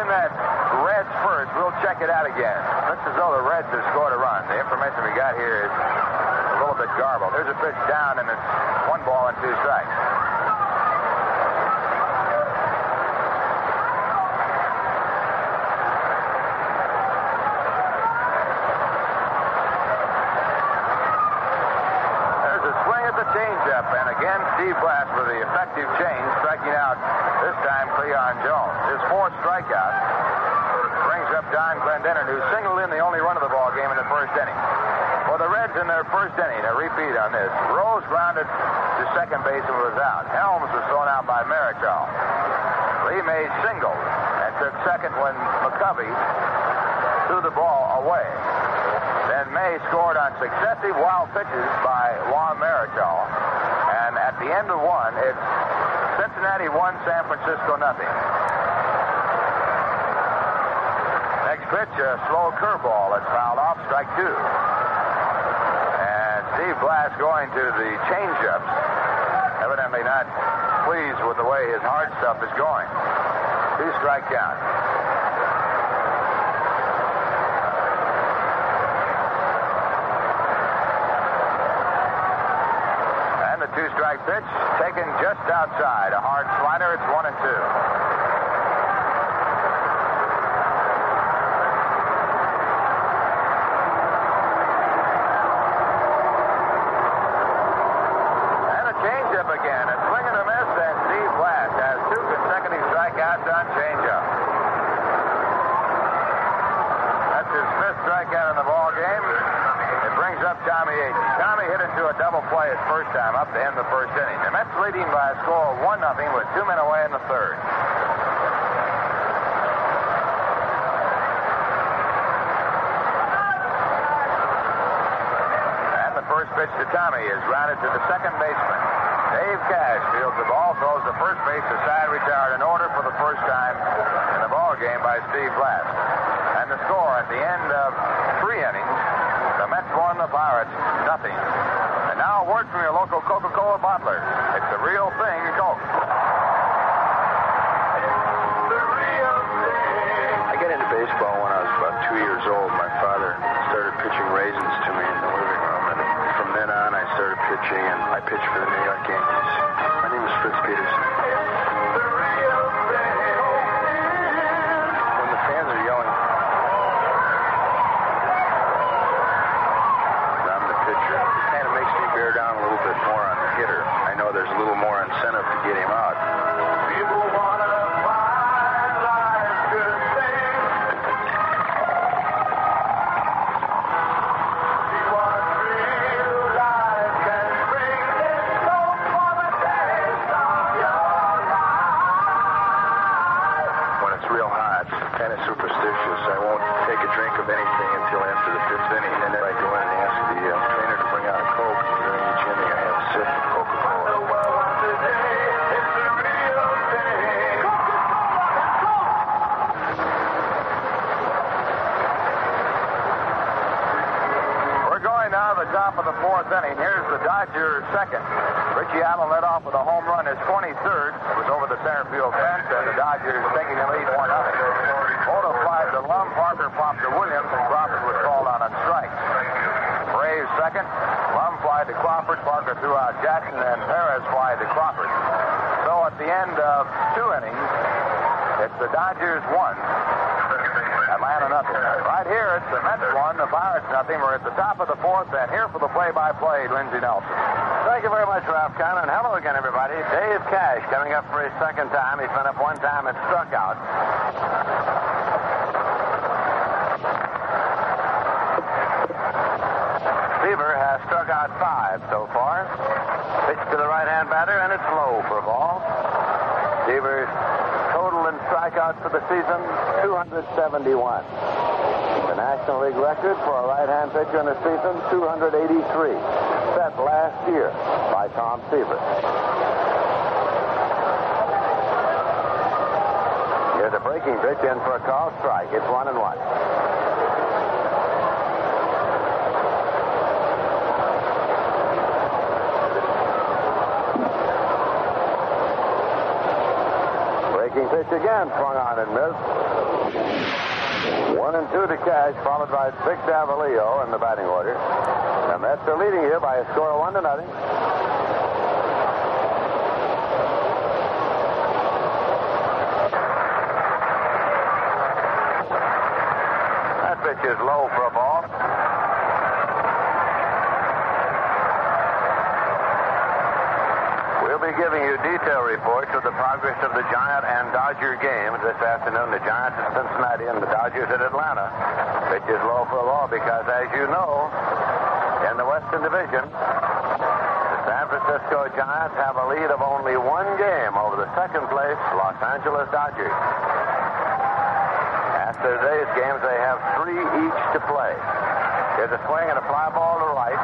In that Reds first, we'll check it out again. Looks as though the Reds have scored a run. The information we got here is little bit garbled. There's a pitch down, and it's one ball and two strikes. There's a swing at the changeup, and again Steve Blass with the effective change, striking out this time Cleon Jones. His fourth strikeout brings up Don Clendenon, who singled in the only run of the ball game in the first inning. The Reds in their first inning, a repeat on this. Rose grounded to second base and was out. Helms was thrown out by Marichal. Lee made single and took second when McCovey threw the ball away. Then May scored on successive wild pitches by Juan Marichal. And at the end of one, it's Cincinnati one, San Francisco nothing. Next pitch, a slow curveball that's fouled off, strike two. Steve Blass going to the changeups. Evidently not pleased with the way his hard stuff is going. Two strike count. And the two strike pitch taken just outside. A hard slider. It's one and two. And a changeup again. A swing and a miss, and Steve Blass has two consecutive strikeouts on changeup. That's his fifth strikeout in the ball game. It brings up Tommy Agee. Tommy hit into a double play his first time up to end the first inning. The Mets leading by a score of 1 0 with two men away in the third. And the first pitch to Tommy is grounded to the second baseman. Dave Cash fields the ball, throws the first base aside, retired in order for the first time in the ball game by Steve Blass. And the score at the end of three innings, Mets won the Pirates nothing. And now a word from your local Coca-Cola bottler. It's the real thing, Coke. I got into baseball when I was about two years old. My father started pitching raisins to me in the living room, and from then on, I started pitching, and I pitched for the New York Yankees. My name is Fritz Peterson. Fourth inning. Here's the Dodgers second. Richie Allen led off with a home run, his 23rd. It was over the center field fence, and the Dodgers taking the lead 1 0. Oda flied to Lum, Parker popped to Williams, and Crawford was called on a strike. Braves second. Lum flied to Crawford, Parker threw out Jackson, and Perez flied to Crawford. So at the end of two innings, it's the Dodgers one, Atlanta nothing. Right here, it's the Mets one, the Pirates nothing. We're at the top of the fourth, and here for the play-by-play, Lindsey Nelson. Thank you very much, Ralph Kiner, and hello again, everybody. Dave Cash coming up for his second time. He's been up one time and struck out. Seaver has struck out five so far. Pitch to the right-hand batter, and it's low for a ball. Seaver's total in the season, 271. The National League record for a right-hand pitcher in a season, 283. Set last year by Tom Seaver. Here's a breaking pitch in for a call strike. It's one and one. Breaking pitch again, swung on and missed. One and two to Cash, followed by Vic Davalillo in the batting order. The Mets are leading here by a score of one to nothing. That pitch is low for a giving you detailed reports of the progress of the Giant and Dodger games this afternoon. The Giants at Cincinnati and the Dodgers at Atlanta. Pitch is low for ball because, as you know, in the Western Division, the San Francisco Giants have a lead of only one game over the second place Los Angeles Dodgers. After today's games, they have three each to play. Here's a swing and a fly ball to right.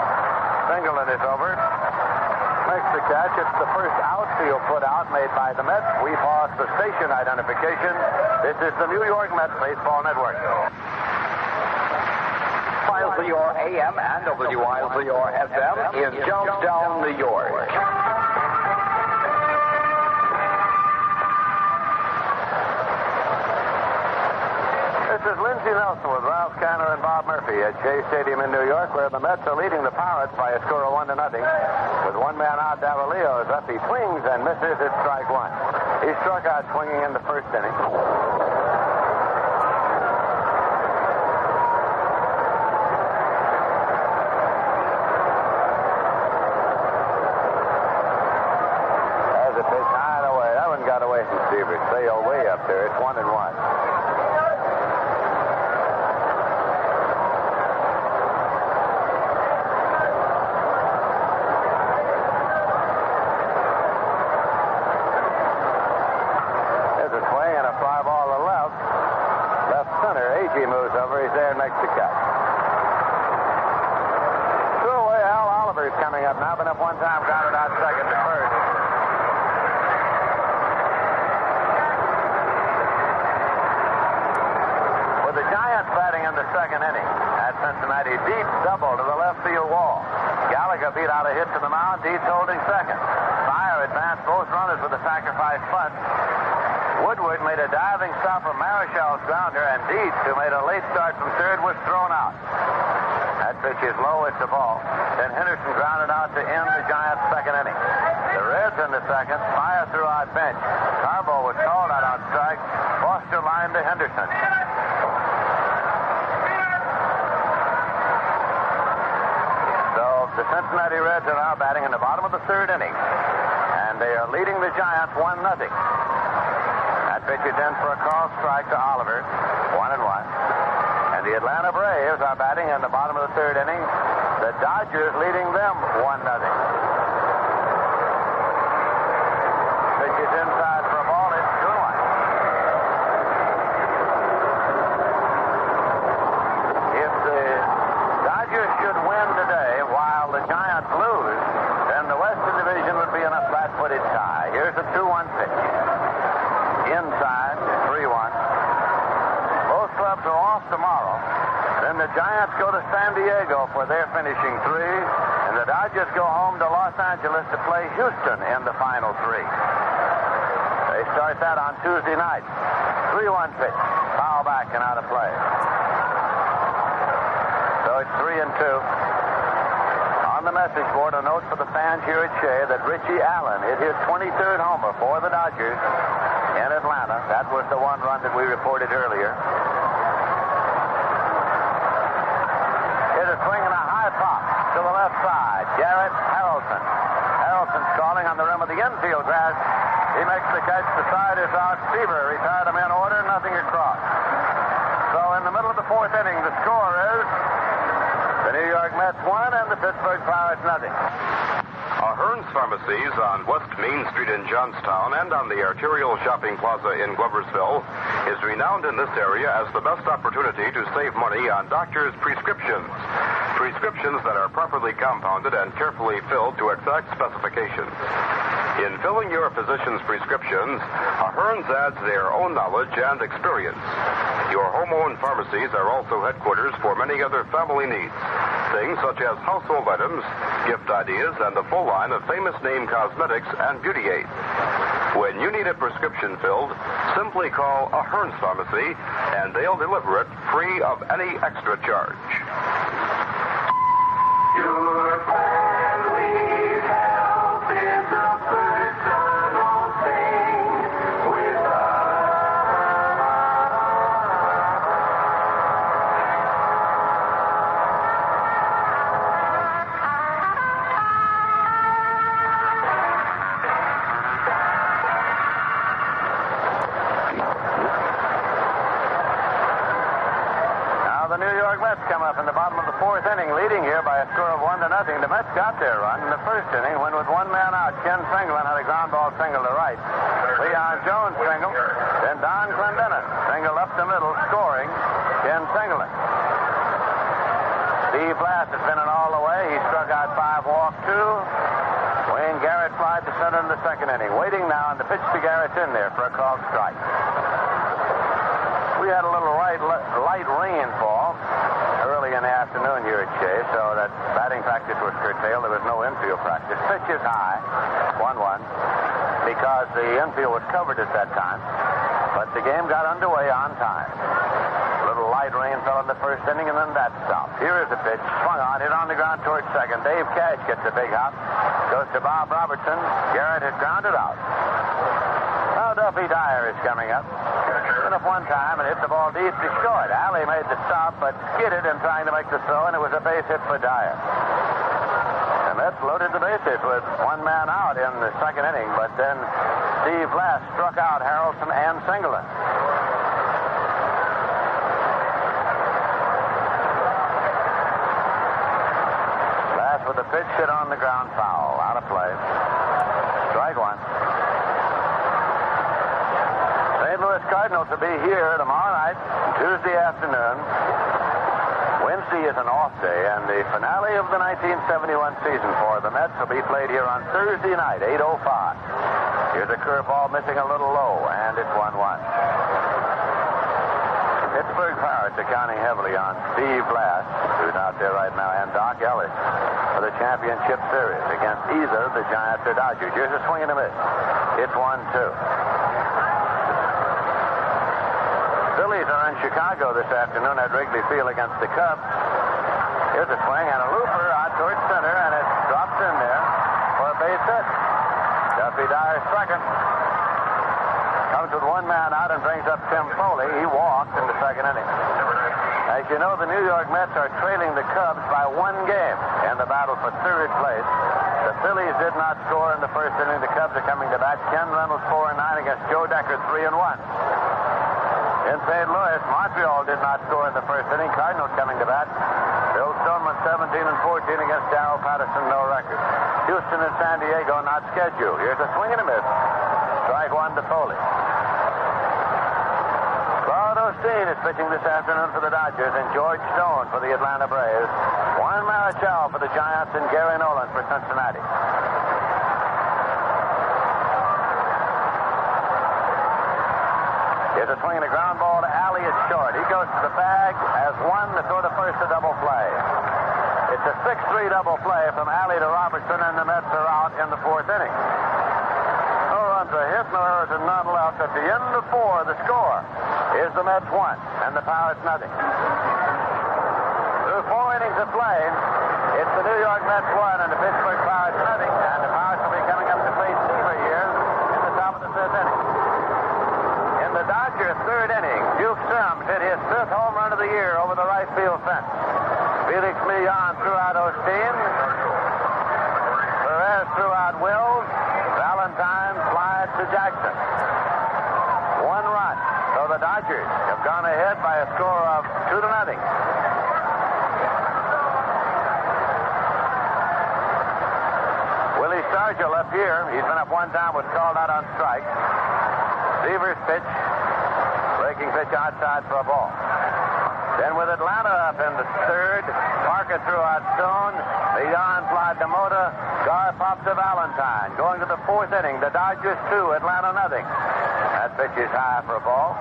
Singleton is over. Makes the catch. It's the first outfield put out made by the Mets. We paused the station identification. This is the New York Mets Baseball Network. WILCR AM and WILCR FM in Johnstown, New York. Lindsey Nelson with Ralph Kiner and Bob Murphy at Shea Stadium in New York, where the Mets are leading the Pirates by a score of one to nothing. With one man out, Davalillo is up. He swings and misses. It's strike one. He struck out swinging in the first inning. There's a pitch high and away. That one got away from Seaver. Sailed way up there. It's one and one. There's a swing and a fly ball to left. Left center. Agee moves over. He's there and makes the catch. Threw away. Al Oliver's coming up now. Been up one time. Got it out second to first. With the Giants batting in the second inning at Cincinnati, Deep double to the left field wall. Gallagher beat out a hit to the mound. Dietz holding second. Fire advanced both runners with a sacrifice bunt. Woodward made a diving stop of Marichal's grounder, and Dietz, who made a late start from third, was thrown out. That pitch is low, it's a ball. Then Henderson grounded out to end the Giants' second inning. The Reds in the second, Fire threw out Bench. Carbo was called out on strike. Foster lined to Henderson. The Cincinnati Reds are now batting in the bottom of the third inning, and they are leading the Giants 1 0. That pitch is in for a call strike to Oliver, 1 and 1. And the Atlanta Braves are batting in the bottom of the third inning. The Dodgers leading them 1 0. Diego for their finishing three, and the Dodgers go home to Los Angeles to play Houston in the final three. They start that on Tuesday night. 3-1 pitch. Foul back and out of play. So it's 3 and 2. On the message board, a note for the fans here at Shea that Richie Allen hit his 23rd homer for the Dodgers in Atlanta. That was the one run that we reported earlier. Here's a swing and a high pop to the left side. Garrett Harrelson. Harrelson's calling on the rim of the infield grass. He makes the catch. The side is out. Seaver retired him in order. Nothing across. So in the middle of the fourth inning, the score is the New York Mets won and the Pittsburgh Pirates nothing. Ahern's Pharmacies on West Main Street in Johnstown and on the Arterial Shopping Plaza in Gloversville is renowned in this area as the best opportunity to save money on doctors' prescriptions. Prescriptions that are properly compounded and carefully filled to exact specifications. In filling your physician's prescriptions, Ahern's adds their own knowledge and experience. Your home-owned pharmacies are also headquarters for many other family needs. Things such as household items, gift ideas, and the full line of famous name cosmetics and beauty aids. When you need a prescription filled, simply call Ahern's Pharmacy and they'll deliver it free of any extra charge. Their run in the first inning when, with one man out, Ken Singleton had a ground ball single to right. Cleon Jones single, then Don Clendenon single up the middle, scoring Ken Singleton. Steve Blass has been in all the way. He struck out five, walked two. Wayne Garrett flied to center in the second inning. Waiting now, and the pitch to Garrett's in there for a called strike. We had a little light, light rainfall early in the afternoon here at Shea, so that batting There was no infield practice. Pitch is high, 1 1, because the infield was covered at that time. But the game got underway on time. A little light rain fell in the first inning, and then that stopped. Here is the pitch, swung on, hit on the ground towards second. Dave Cash gets a big hop, goes to Bob Robertson. Garrett has grounded out. Now Duffy Dyer is coming up. Up one time and hit the ball deep to short. Alley made the stop, but skidded in trying to make the throw, and it was a base hit for Dyer. Mets loaded the bases with one man out in the second inning, but then Steve Blass struck out Harrelson and Singleton. Blass with a pitch hit on the ground foul. Out of play. Strike one. St. Louis Cardinals will be here tomorrow night, Tuesday afternoon. Wednesday is an off day, and the finale of the 1971 season for the Mets will be played here on Thursday night, 8.05. Here's a curveball missing a little low, and it's 1-1. Pittsburgh Pirates are counting heavily on Steve Blass, who's out there right now, and Doc Ellis for the championship series against either the Giants or Dodgers. Here's a swing and a miss. It's 1-2. Phillies are in Chicago this afternoon at Wrigley Field against the Cubs. Here's a swing and a looper out towards center, and it drops in there for a base hit. Duffy Dyer second. Comes with one man out and brings up Tim Foley. He walked in the second inning. As you know, the New York Mets are trailing the Cubs by one game in the battle for third place. The Phillies did not score in the first inning. The Cubs are coming to bat. Ken Reynolds 4 and 9 against Joe Decker 3 and 1. In St. Louis, Montreal did not score in the first inning. Cardinals coming to bat. Bill Stoneman 17 and 14 against Darrell Patterson, no record. Houston and San Diego not scheduled. Here's a swing and a miss. Strike one to Foley. Claude Osteen is pitching this afternoon for the Dodgers, and George Stone for the Atlanta Braves. Juan Marichal for the Giants, and Gary Nolan for Cincinnati. Here's a swing and a ground ball to Alley at short. He goes to the bag as one to throw to first a double play. It's a 6-3 double play from Alley to Robertson, and the Mets are out in the fourth inning. No runs are hit, no errors, and none left. At the end of four, the score is the Mets one and the Pirates nothing. Through four innings of play, it's the New York Mets one and the Pittsburgh Pirates nothing, and the Pirates will be coming up to play Seaver here fifth inning. In the Dodgers' third inning, Duke Sims hit his fifth home run of the year over the right field fence. Felix Millan threw out Osteen. Perez threw out Wills. Valentine flies to Jackson. One run. So the Dodgers have gone ahead by a score of two to nothing. Stargell up here. He's been up one time, was called out on strike. Seaver's pitch. Breaking pitch outside for a ball. Then with Atlanta up in the third, Parker threw out Stone. Leon flied Mota. Garr pops to Valentine. Going to the fourth inning. The Dodgers two, Atlanta nothing. That pitch is high for a ball.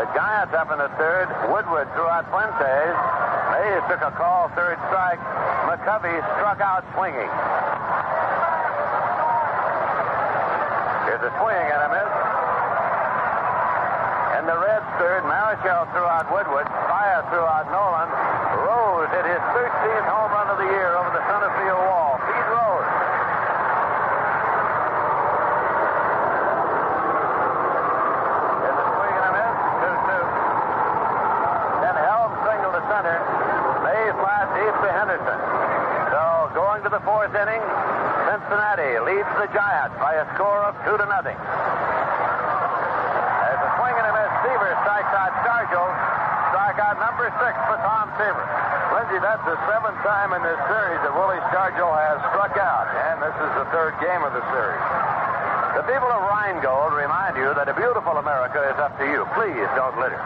The Giants up in the third. Woodward threw out Fuentes. Mays took a call, third strike. McCovey struck out swinging. Here's a swing and a miss. In the Reds' third, Marichal threw out Woodward. Fire threw out Nolan. Rose hit his 13th home run of the year over the center field wall. Pete Rose. Here's a swing and a miss. 2-2. Then Helm single to center. Mays flies deep to Henderson. So going to the fourth inning, Cincinnati leads the Giants by a score of two to nothing. There's a swing and a miss. Seaver strikes out Stargell. Strikeout number six for Tom Seaver. Lindsey, that's the seventh time in this series that Willie Stargell has struck out, and this is the third game of the series. The people of Rheingold remind you that a beautiful America is up to you. Please don't litter.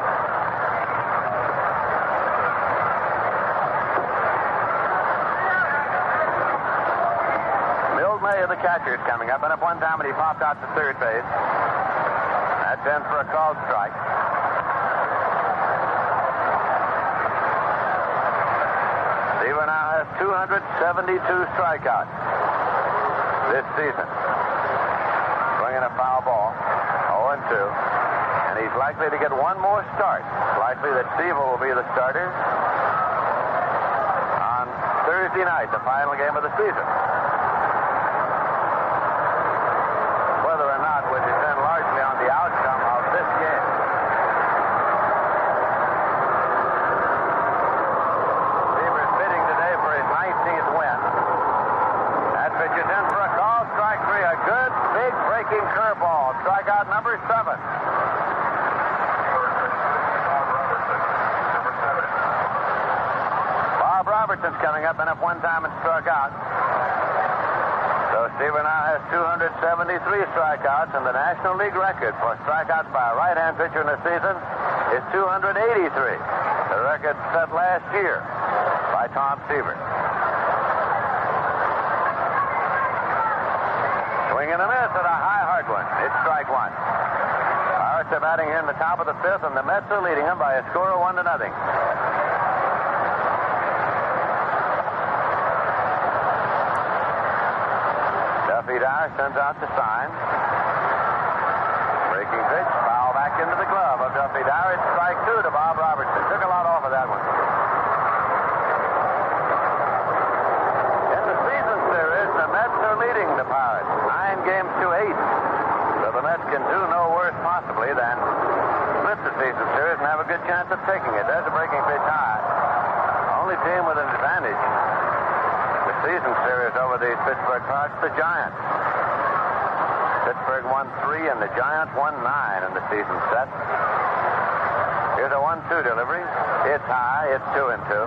Milt May of the coming up, and up one time and he popped out to third base. That's in for a called strike. Seaver now has 272 strikeouts this season. Swinging a foul ball. 0 and 2. And he's likely to get one more start. Likely that Seaver will be the starter on Thursday night, the final game of the season. Whether or not would depend largely on the outcome of this game. Seaver's bidding today for his 19th win. That pitch is in for a call. Strike three. A good, big breaking curveball. Strikeout number seven. Robertson's coming up and up one time and struck out. So Seaver now has 273 strikeouts, and the National League record for strikeouts by a right-hand pitcher in a season is 283. The record set last year by Tom Seaver. Swing and a miss at a high hard one. It's strike one. Pirates are batting here in the top of the fifth, and the Mets are leading them by a score of one to nothing. Dyer sends out the sign. Breaking pitch, foul back into the glove of Duffy Dyer. It's strike two to Bob Robertson. Took a lot off of that one. In the season series, the Mets are leading the Pirates, nine games to eight. So the Mets can do no worse possibly than split the season series and have a good chance of taking it. There's a breaking pitch high. Only team with an advantage. Season series over the Pittsburgh Pirates, the Giants. Pittsburgh won three and the Giants won nine in the season set. Here's a one-two delivery. It's high. It's two and two.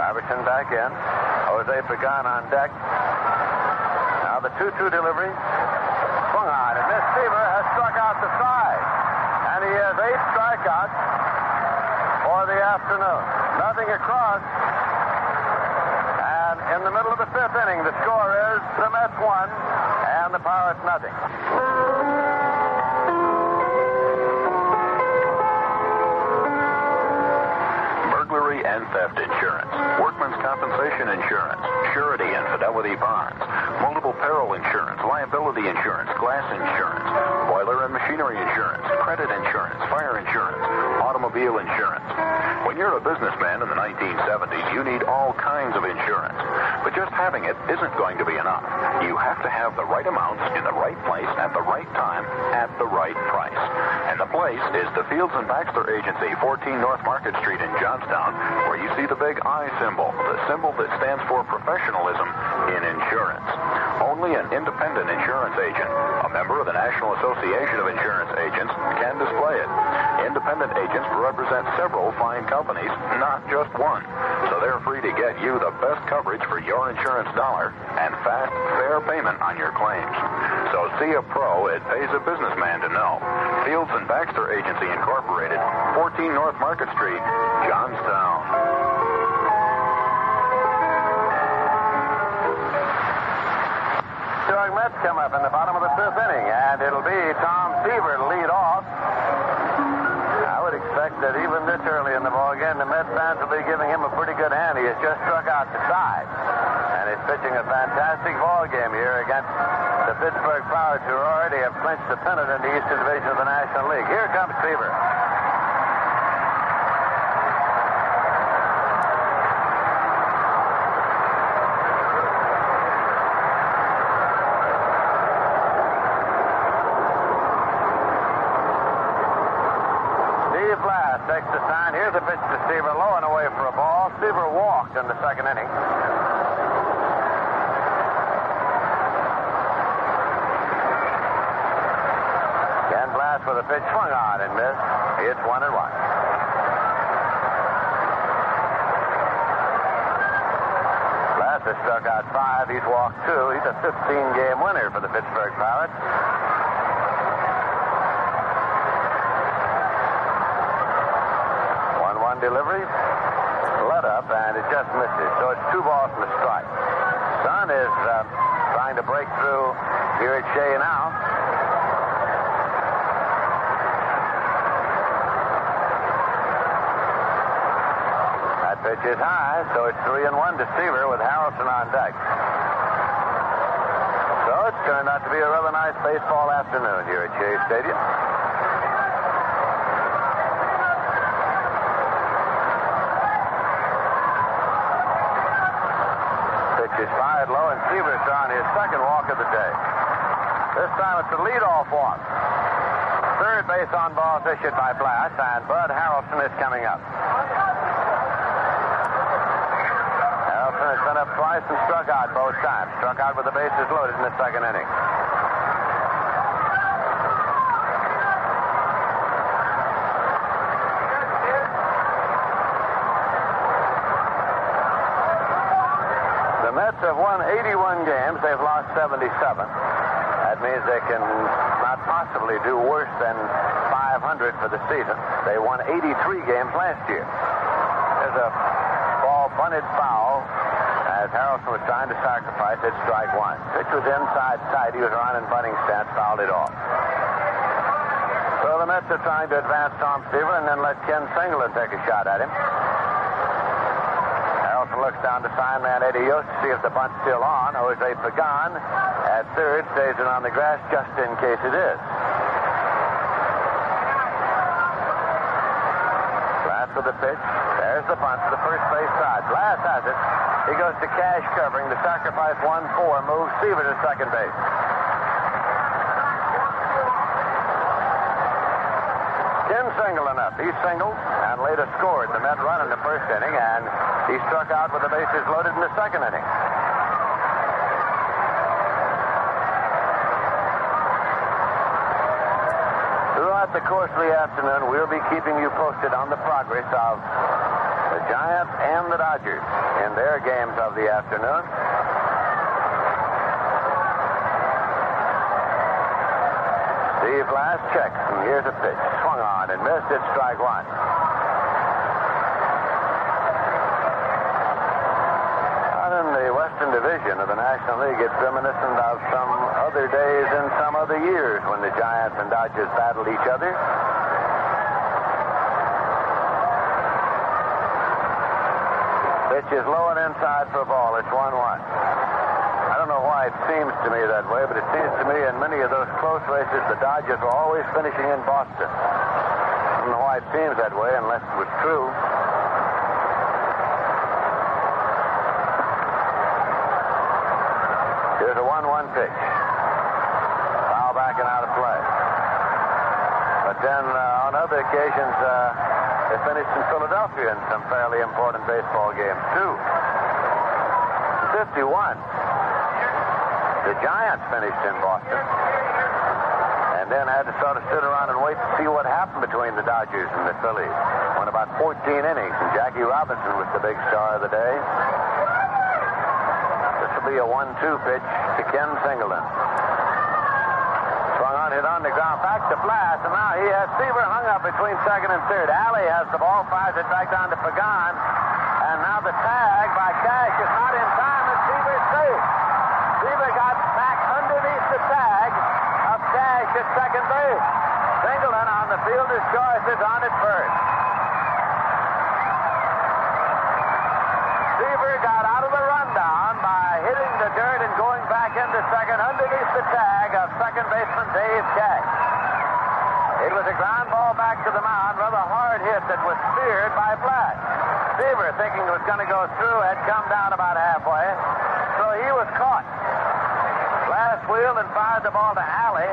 Robertson back in. Jose Pagan on deck. Now the 2-2 delivery. Swung on, and Miss Seaver has struck out the side. And he has eight strikeouts for the afternoon. Nothing across. And in the middle of the fifth inning, the score is the Mets one and the Pirates nothing. burglary and theft insurance, workman's compensation insurance, surety and fidelity bonds, multiple peril insurance, liability insurance, glass insurance, boiler and machinery insurance, credit insurance, fire insurance, automobile insurance. When you're a businessman in the 1970s, you need all kinds of insurance. Just having it isn't going to be enough. You have to have the right amounts in the right place at the right time at the right price. And the place is the Fields and Baxter Agency, 14 North Market Street in Johnstown, where you see the big I symbol, the symbol that stands for professionalism in insurance. Only an independent insurance agent, a member of the National Association of Insurance Agents, can display it. Independent agents represent several fine companies, not just one. They're free to get you the best coverage for your insurance dollar and fast, fair payment on your claims. So see a pro, it pays a businessman to know. Fields and Baxter Agency Incorporated, 14 North Market Street, Johnstown. York Mets come up in the bottom of the fifth inning, and it'll be Tom Seaver to lead off. I would expect that even this early in the ball game, the Mets fans will be giving him a pretty good hand. He has just struck out the side, and he's pitching a fantastic ball game here against the Pittsburgh Pirates, who already have clinched the pennant in the Eastern Division of the National League. Here comes. Steve Blass takes the sign. Here's a pitch to Seaver, low and away for a ball. Seaver walked in the second inning. Ken With pitch swung on and missed. It's one and one. Blass has struck out five. He's walked two. He's a 15-game winner for the Pittsburgh Pirates. One-one delivery, let up, and it just misses. So it's two balls and a strike. Sun is uh, trying to break through here at Shea now. That pitch is high, so it's three and one to deceiver with Harrelson on deck. So it's turned out to be a rather nice baseball afternoon here at Shea Stadium. Pitch is fired low, and Seaver's on his second walk of the day. This time it's a leadoff walk. Third base on balls issued by Blass, and Bud Harrelson is coming up. Harrelson has been up twice and struck out both times. Struck out with the bases loaded in the second inning. The Mets have won 81 games. They've lost 77. That means they can not possibly do worse than 500 for the season. They won 83 games last year. There's a ball bunted foul as Harrelson was trying to sacrifice it, strike one. Pitch was inside tight. He was around in bunting stance, fouled it off. So the Mets are trying to advance Tom Seaver and then let Ken Singleton take a shot at him. Harrelson looks down to sign man Eddie Yost to see if the bunt's still on. Jose Pagan at third stays it on the grass just in case it is. With the pitch. There's the bunt to the first base side. Blass has it. He goes to Cash covering. The sacrifice 1-4 moves Seaver to second base. Ken Singleton up. He singled and later scored the Met run in the first inning, and he struck out with the bases loaded in the second inning. Throughout the course of the afternoon, we'll be keeping you posted on the progress of the Giants and the Dodgers in their games of the afternoon. Steve Blass checks, and here's a pitch. Swung on and missed. It's strike one. Out in the Of the National League, it's reminiscent of some other days in some other years when the Giants and Dodgers battled each other. Pitch is low and inside for a ball. It's 1 1. I don't know why it seems to me that way, but it seems to me in many of those close races, the Dodgers were always finishing in Boston. I don't know why it seems that way unless it was true. Pitch. Foul back and out of play. But then uh, on other occasions, uh, they finished in Philadelphia in some fairly important baseball games, too. 51. The Giants finished in Boston. And then had to sort of sit around and wait to see what happened between the Dodgers and the Phillies. Went about 14 innings, and Jackie Robinson was the big star of the day. Be a 1-2 pitch to Ken Singleton. Swung on, hit on the ground, back to Blass, and now he has Seaver hung up between second and third. Alley has the ball, fires it back down to Pagan, and now the tag by Cash is not in time, and Seaver's safe. Seaver got back underneath the tag of Cash at second base. Singleton on the fielder's choice is on at first. Seaver got out of the rundown by hitting the dirt and going back into second underneath the tag of second baseman Dave Cash. It was a ground ball back to the mound, rather hard hit that was speared by Blass. Seaver, thinking it was going to go through, had come down about halfway, so he was caught. Blass wheeled and fired the ball to Alley.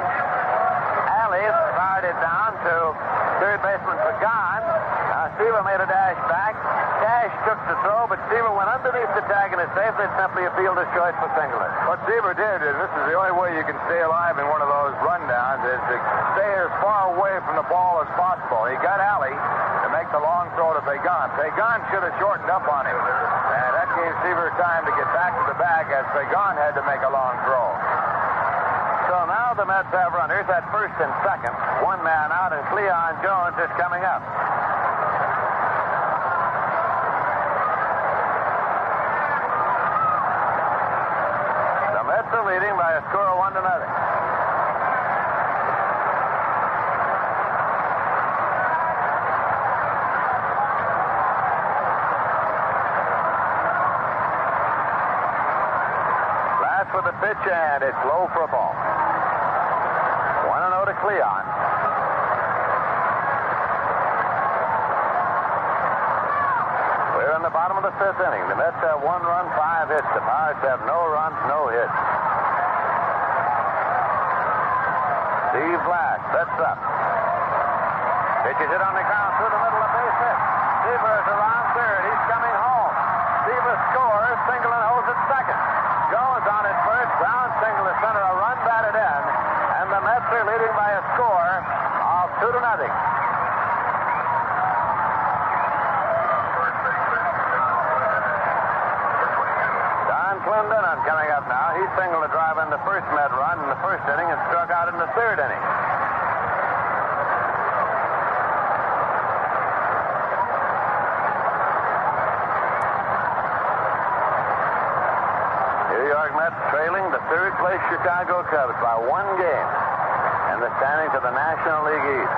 Alley fired it down to third baseman Pagan. Now Seaver made a dash back. Cash took the throw, but Seaver went underneath the tag and is safe. It's simply a fielder's choice for Singleton. What Seaver did, and this is the only way you can stay alive in one of those rundowns, is to stay as far away from the ball as possible. He got Alley to make the long throw to Pagan. Pagan should have shortened up on him. And that gave Seaver time to get back to the bag as Pagan had to make a long throw. So now the Mets have runners at first and second. One man out, and Cleon Jones is coming up. Are leading by a score of one to nothing. Last for the pitch, and it's low for a ball. 1 0 to Cleon. We're in the bottom of the fifth inning. The Mets have one run, five hits. The Pirates have no runs, no hits. Steve Blass sets up. Pitches hit on the ground through the middle of base hit. Seaver is around third. He's coming home. Seaver scores. Singleton holds it second. Jones on at first. Ground single to center. A run batted in. And the Mets are leading by a score of two to nothing. Don Clendenon coming up now. He singled a drive in the first Met run in the first inning and struck out in the third inning. New York Mets trailing the third place Chicago Cubs by one game in the standings of the National League East.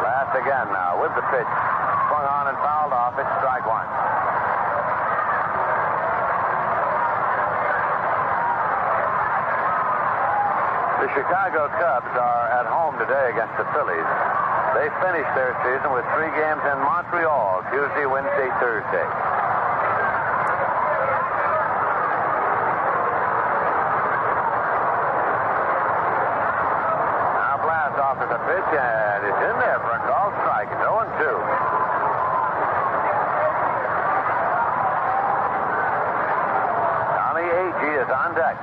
Last again now with the pitch. Swung on and fouled off. It's strike one. The Chicago Cubs are at home today against the Phillies. They finished their season with three games in Montreal, Tuesday, Wednesday, Thursday. Now Blass offers a pitch, and it's in there for a call strike. It's 0 2. Tommy Agee is on deck.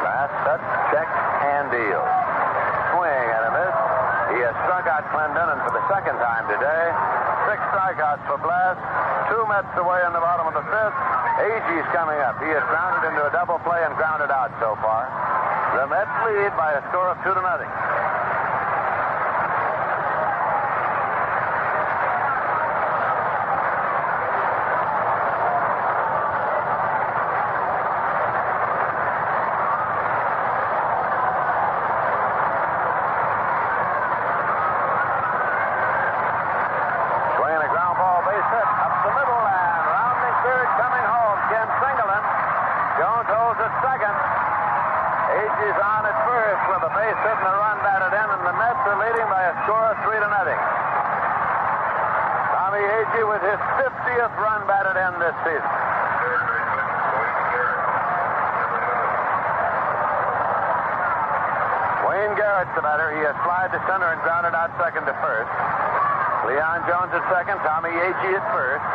Last set, check, and deal. Swing and a miss. He has struck out Clendenon for the second time today. Six strikeouts for Blass. Two away in the bottom of the fifth. Agee's coming up. He has grounded into a double play and grounded out so far. The Mets lead by a score of two to nothing. Swinging a ground ball base hit up the middle and rounding third coming home. Ken Jones at second. Agee on at first with a base hit and a run batted in, and the Mets are leading by a score of three to nothing. Tommy Agee with his 50th run this season. Wayne Garrett's the batter. He has flied to center and grounded out second to first. Cleon Jones at second. Tommy Agee at first.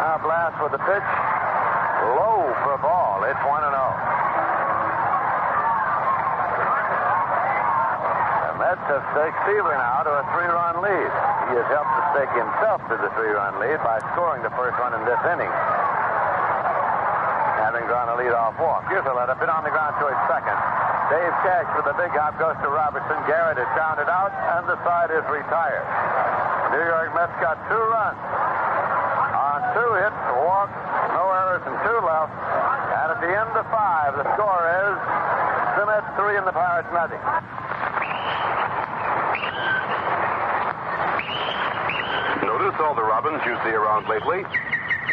Now Blass with the pitch. Low for a ball. It's 1 and 0. Mets have staked Seaver now to a three-run lead. He has helped to stake himself to the three-run lead by scoring the first run in this inning. Having drawn a lead-off walk. Here's a letter. Bit on the ground towards second. Dave Cash with the big hop goes to Robertson. Garrett is grounded out, and the side is retired. New York Mets got two runs on two hits, a walk, no errors, and two left. And at the end of five, the score is the Mets three and the Pirates nothing. Notice all the robins you see around lately?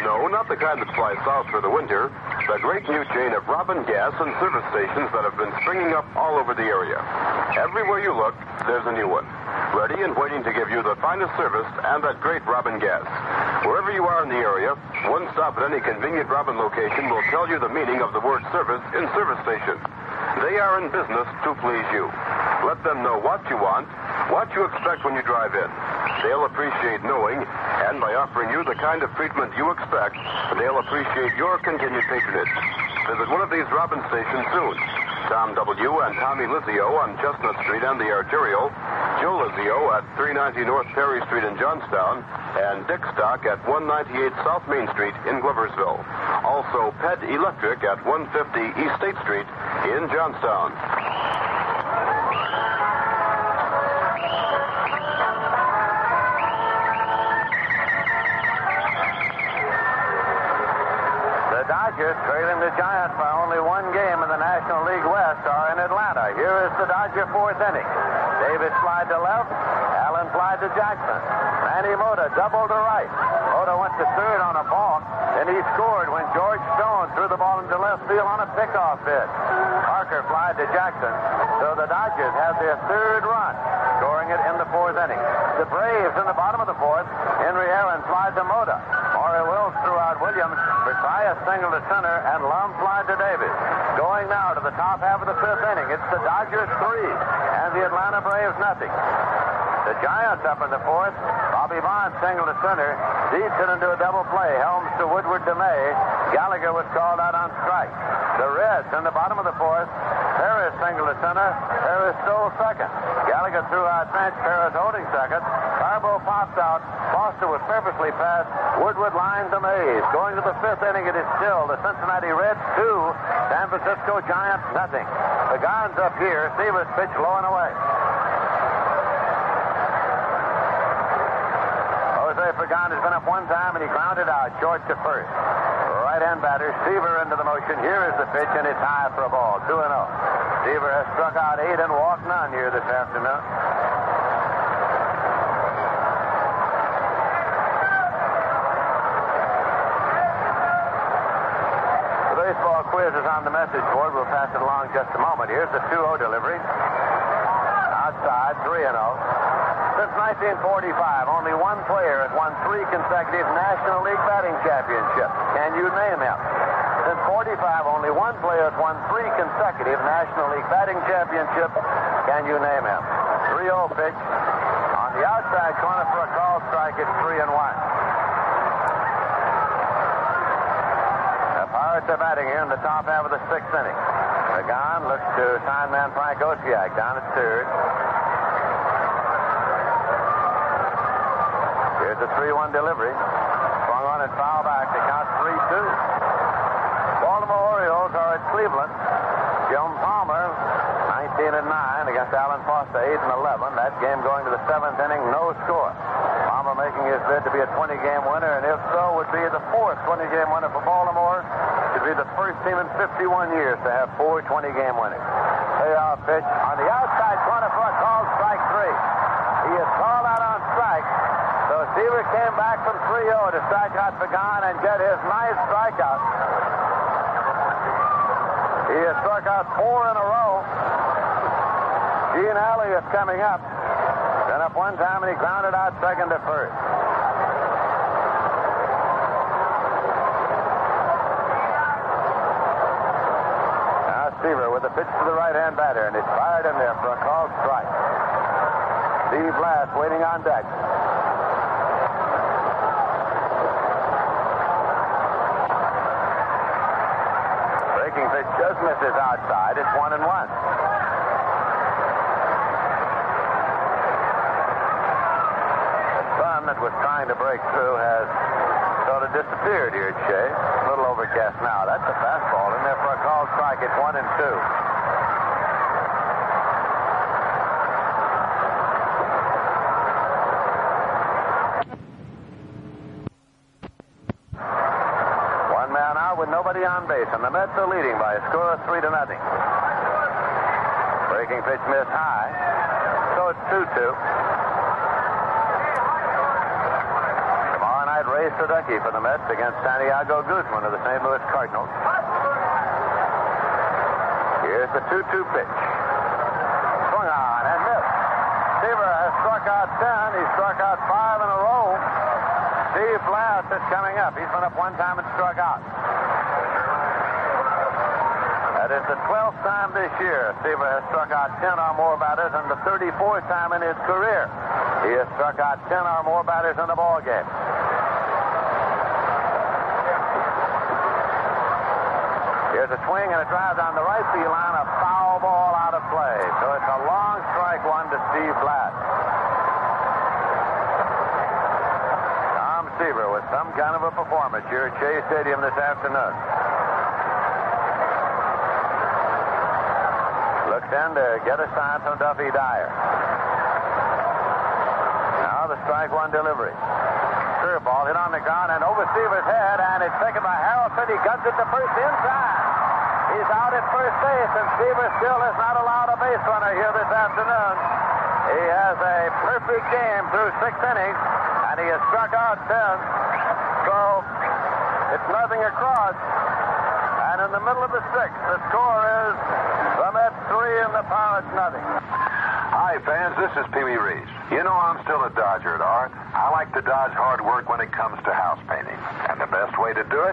No, not the kind that fly south for the winter. The great new chain of robin gas and service stations that have been springing up all over the area. Everywhere you look, there's a new one. Ready and waiting to give you the finest service and that great robin gas. Wherever you are in the area, one stop at any convenient robin location will tell you the meaning of the word service in service station. They are in business to please you. Let them know what you want, what you expect when you drive in. They'll appreciate knowing, and by offering you the kind of treatment you expect, they'll appreciate your continued patronage. Visit one of these Robin stations soon. Tom W. and Tommy Lizio on Chestnut Street and the Arterial, Joe Lizio at 390 North Perry Street in Johnstown, and Dick Stock at 198 South Main Street in Gloversville. Also, Ped Electric at 150 East State Street in Johnstown. Dodgers, trailing the Giants by only one game in the National League West, are in Atlanta. Here is the Dodger fourth inning. Davis flied to left. Allen flied to Jackson. Manny Mota doubled to right. Mota went to third on a balk, and he scored when George Stone threw the ball into left field on a pickoff pitch. Parker flied to Jackson, so the Dodgers have their third run, scoring it in the fourth inning. The Braves in the bottom of the fourth. Henry Aaron flied to Mota. Maury Wills threw out Williams. Bertias singled to center, and Lum flied to Davis. Going now to the top half of the fifth inning. It's the Dodgers three and the Atlanta Braves nothing. The Giants up in the fourth. Bobby Bonds singled to center. Dietz it into a double play. Helms to Woodward to May. Gallagher was called out on strike. The Reds in the bottom of the fourth. Perez singled to center. Perez stole second. Gallagher threw out Finch. Perez holding second. Carbo popped out. Foster was purposely passed. Woodward lines to Mays. Going to the fifth inning, it is still the Cincinnati Reds two, San Francisco Giants nothing. The Gons up here. Stevens pitch low and away. Jose Pagan has been up one time and he grounded out short to first. Right hand batter, Seaver into the motion. Here is the pitch and it's high for a ball. 2 and 0. Seaver has struck out eight and walked none here this afternoon. The baseball quiz is on the message board. We'll pass it along just a moment. Here's the 2-0 delivery. Outside, 3 and 0. Since 1945, only one player has won three consecutive National League batting championships. Can you name him? Since 45, only one player has won three consecutive National League batting championships. Can you name him? 3-0 pitch. On the outside corner for a call strike, it's 3 and 1. The Pirates are batting here in the top half of the sixth inning. Pagan looks to sign man Frank Oceak down at third. Here's a 3-1 delivery. Swung on and foul back to count 3-2. Baltimore Orioles are at Cleveland. Jim Palmer, 19 and 9 against Alan Foster, 8 and 11. That game going to the seventh inning, no score. Palmer making his bid to be a 20-game winner, and if so, would be the fourth 20-game winner for Baltimore to be the first team in 51 years to have four 20-game winners. Payoff pitch on the outside corner for a call, strike three. He is called out on strike. So Seaver came back from 3-0 to strike out Pagan and get his ninth strikeout. He has struck out four in a row. Gene Alley is coming up. Then up one time and he grounded out second to first. Now Seaver with a pitch to the right-hand batter, and it's fired in there for a called strike. Steve Blass waiting on deck. Just misses outside. It's one and one. The sun that was trying to break through has sort of disappeared here at Shea. A little overcast now. That's a fastball in there for a called strike. It's one and two. One man out with nobody on base, and the Mets are leading by a score of three to nothing. Breaking pitch missed high, so it's 2 2. Tomorrow night, Ray Sadecki for the Mets against Santiago Guzman of the St. Louis Cardinals. Here's the 2 2 pitch. Swung on and missed. Seaver has struck out 10. He struck out five in a row. Steve Blass is coming up. He's been up one time and struck out. That is the 12th time this year Seaver has struck out 10 or more batters and the 34th time in his career he has struck out 10 or more batters in the ball game. Here's a swing and a drive down the right field line, a foul ball out of play. So it's a long strike one to Steve Blass. Tom Seaver with some kind of a performance here at Shea Stadium this afternoon. Looks in to get a sign from Duffy Dyer. Now the strike one delivery. Curveball hit on the ground and over Seaver's head, and it's taken by Harrelson. He guns it to first inside. He's out at first base, and Seaver still has not allowed a base runner here this afternoon. He has a perfect game through six innings, and he has struck out ten. So it's nothing across. And in the middle of the sixth, the score is the Mets three and the Pirates nothing. Hi, fans. This is Pee Wee Reese. You know I'm still a Dodger at heart. I like to dodge hard work when it comes to house painting. And the best way to do it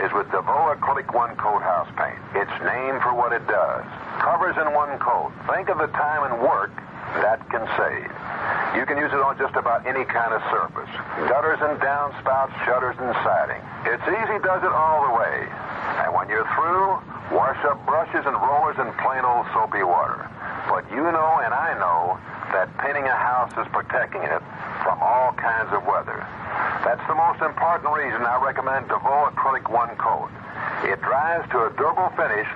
is with DeVoe Acrylic One Coat House Paint. It's named for what it does. Covers in one coat. Think of the time and work that can save. You can use it on just about any kind of surface. Gutters and downspouts, shutters and siding. It's easy, does it all the way. And when you're through, wash up brushes and rollers in plain old soapy water. But you know and I know that painting a house is protecting it from all kinds of weather. That's the most important reason I recommend DeVoe Acrylic One Coat. It dries to a durable finish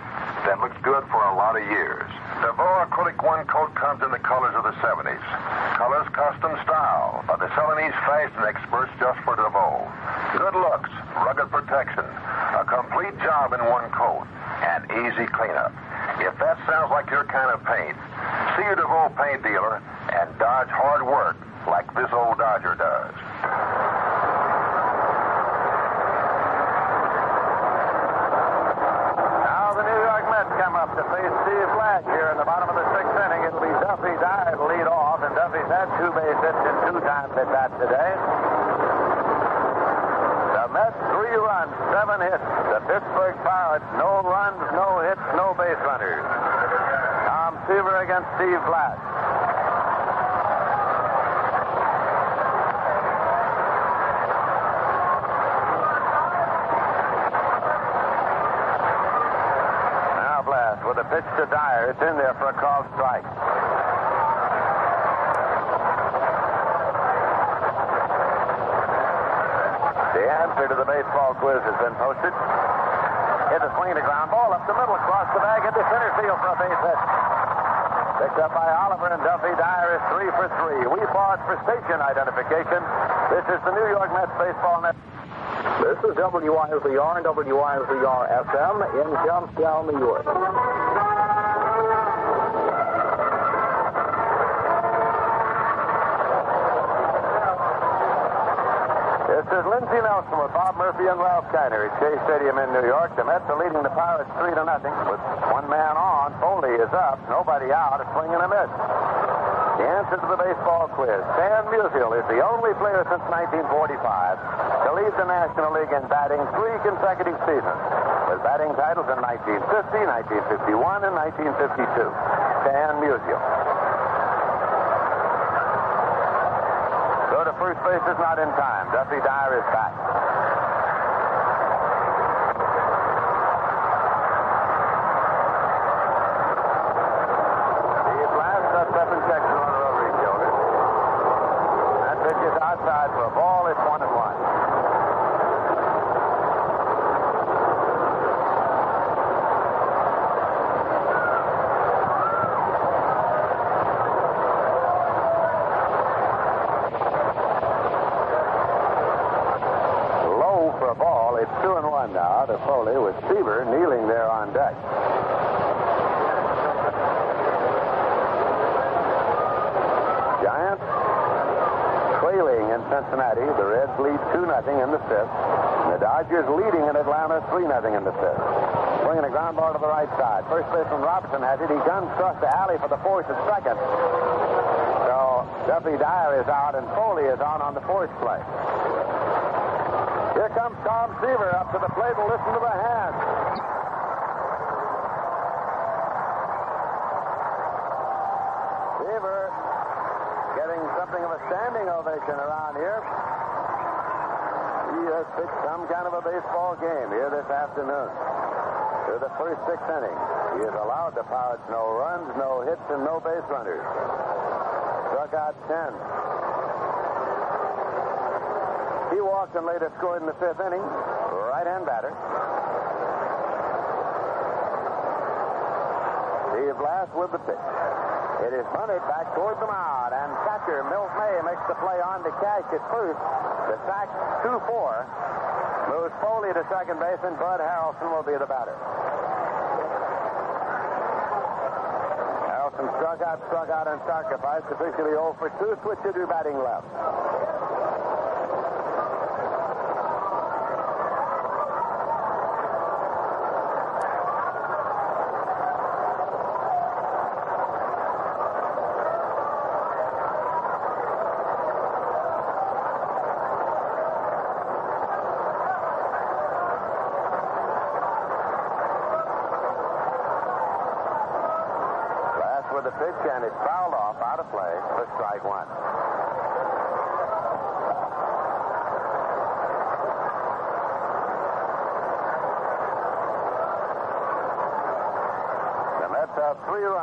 that looks good for a lot of years. DeVoe Acrylic One Coat comes in the colors of the 70s. Colors custom style by the Celanese fashion experts just for DeVoe. Good looks, rugged protection, complete job in one coat, and easy cleanup. If that sounds like your kind of paint, see your DeVoe paint dealer and dodge hard work like this old Dodger does. Now the New York Mets come up to face Steve Blass here in the bottom of the sixth inning. It'll be Duffy Dyer to lead off, and Duffy's had two base hits and two times at that today. The Mets three runs, seven hits. The Pittsburgh Pirates no runs, no hits, no base runners. Tom Seaver against Steve Blass. Now Blass with a pitch to Dyer. It's in there for a called strike. The answer to the baseball quiz has been posted. Hit a swing to ground ball up the middle, across the bag into center field for a base hit. Picked up by Oliver and Duffy. Dyer is three for three. We pause for station identification. This is the New York Mets baseball net. This is WISLR and WISLR FM in Johnstown, New York. Is Lindsey Nelson with Bob Murphy and Ralph Kiner at Shea Stadium in New York. The Mets are leading the Pirates three to nothing. With one man on, Foley is up, nobody out, a swing and a miss. The answer to the baseball quiz: Stan Musial is the only player since 1945 to lead the National League in batting three consecutive seasons, with batting titles in 1950, 1951, and 1952. Stan Musial. Go to first base is not in time. Duffy Dyer is back. The his shoulder. That pitch is outside for a ball. It's one and one. Low for a ball. It's two and one now to Foley with Seaver kneeling there on deck. Giants trailing in Cincinnati. The Reds lead 2 nothing in the fifth. And the Dodgers leading in Atlanta 3 nothing in the fifth. Swinging a ground ball to the right side. First baseman Robertson has it. He guns across the alley for the fourth and second. So Duffy Dyer is out and Foli is on on the fourth play. Here comes Tom Seaver up to the plate and listen to the hand. Something of a standing ovation around here. He has pitched some kind of a baseball game here this afternoon. Through the first six innings, he has allowed the Pirates no runs, no hits, and no base runners. Struck out 10. He walked and later scored in the fifth inning. Right-hand batter. Steve Blass with the pitch. It is bunted back toward the mound, and catcher Milt May makes the play on to cash at first. The sack 2-4 moves Foli to second base, and Bud Harrelson will be the batter. Harrelson struck out, struck out, and sacrificed. Officially 0 for 2. Switch hitter batting left.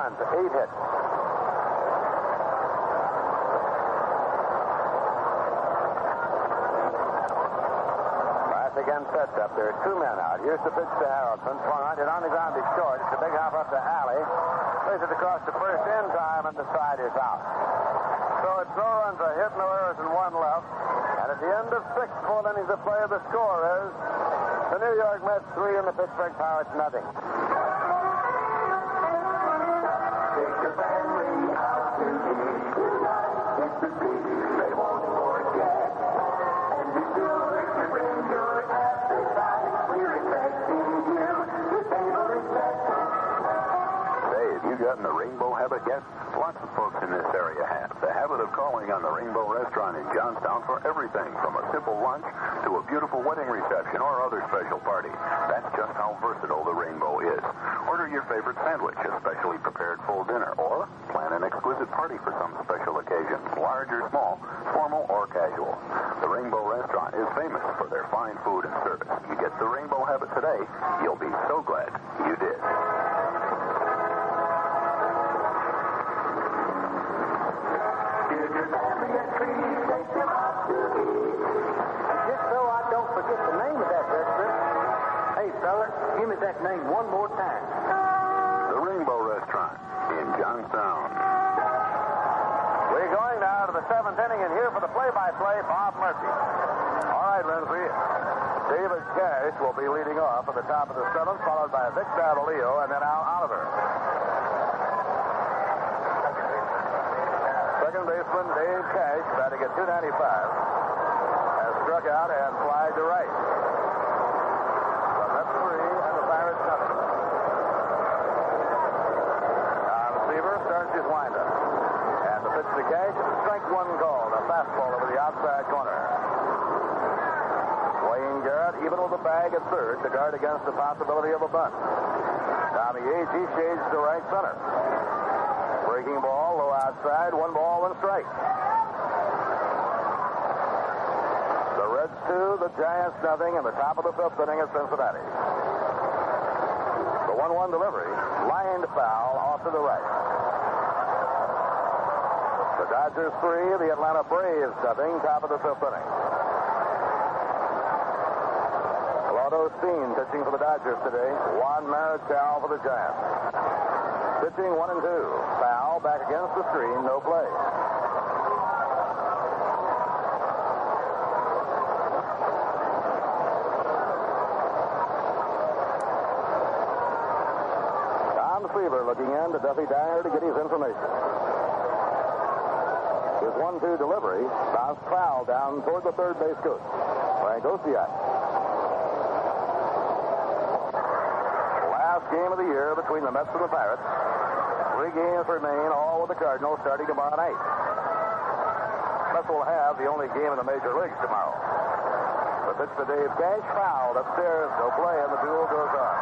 Runs, eight hits. Again sets up. There are two men out. Here's the pitch to Harrelson. Swung on it on the ground is short. It's a big hop up to Alley. Plays it across the first in time, and the side is out. So it's no runs, a hit, no errors, and one left. And at the end of six full innings of play, the score is the New York Mets three and the Pittsburgh Pirates nothing. Gotten the rainbow habit yet? Lots of folks in this area have. The habit of calling on the Rainbow Restaurant in Johnstown for everything from a simple lunch to a beautiful wedding reception or other special party. That's just how versatile the Rainbow is. Order your favorite sandwich, a specially prepared full dinner, or plan an exquisite party for some special occasion, large or small, formal or casual. The Rainbow Restaurant is famous for their fine food and service. You get the Rainbow habit today, you'll be so glad you did. Just so I don't forget the name of that restaurant. Hey, fella, give me that name one more time. Seventh inning, and here for the play-by-play, Bob Murphy. All right, Lindsey. David Cash will be leading off at the top of the seventh, followed by Vic Davalillo and then Al Oliver. Second baseman Dave Cash, batting at 295, has struck out and flied to right. The Mets three and the Pirates nothing. Tom Seaver starts his windup. And the pitch to Cash, strike one called, a fastball over the outside corner. Wayne Garrett, even with the bag at third, to guard against the possibility of a bunt. Tommy Agee, he shades to right center. Breaking ball, low outside, one ball, one strike. The Reds two, the Giants nothing, in the top of the fifth inning at Cincinnati. The 1-1 delivery, lined foul off to the right. The Dodgers three, the Atlanta Braves nothing, top of the fifth inning. Claude Osteen pitching for the Dodgers today. Juan Marichal for the Giants. Pitching one and two. Foul back against the screen, no play. Tom Seaver looking in to Duffy Dyer to get his information. His one-two delivery bounced foul down toward the third base coach. Frank Oceak. Last game of the year between the Mets and the Pirates. Three games remain, all with the Cardinals starting tomorrow night. Mets will have the only game in the major leagues tomorrow. The pitch to Dave Cash, fouled upstairs, no play, and the duel goes on.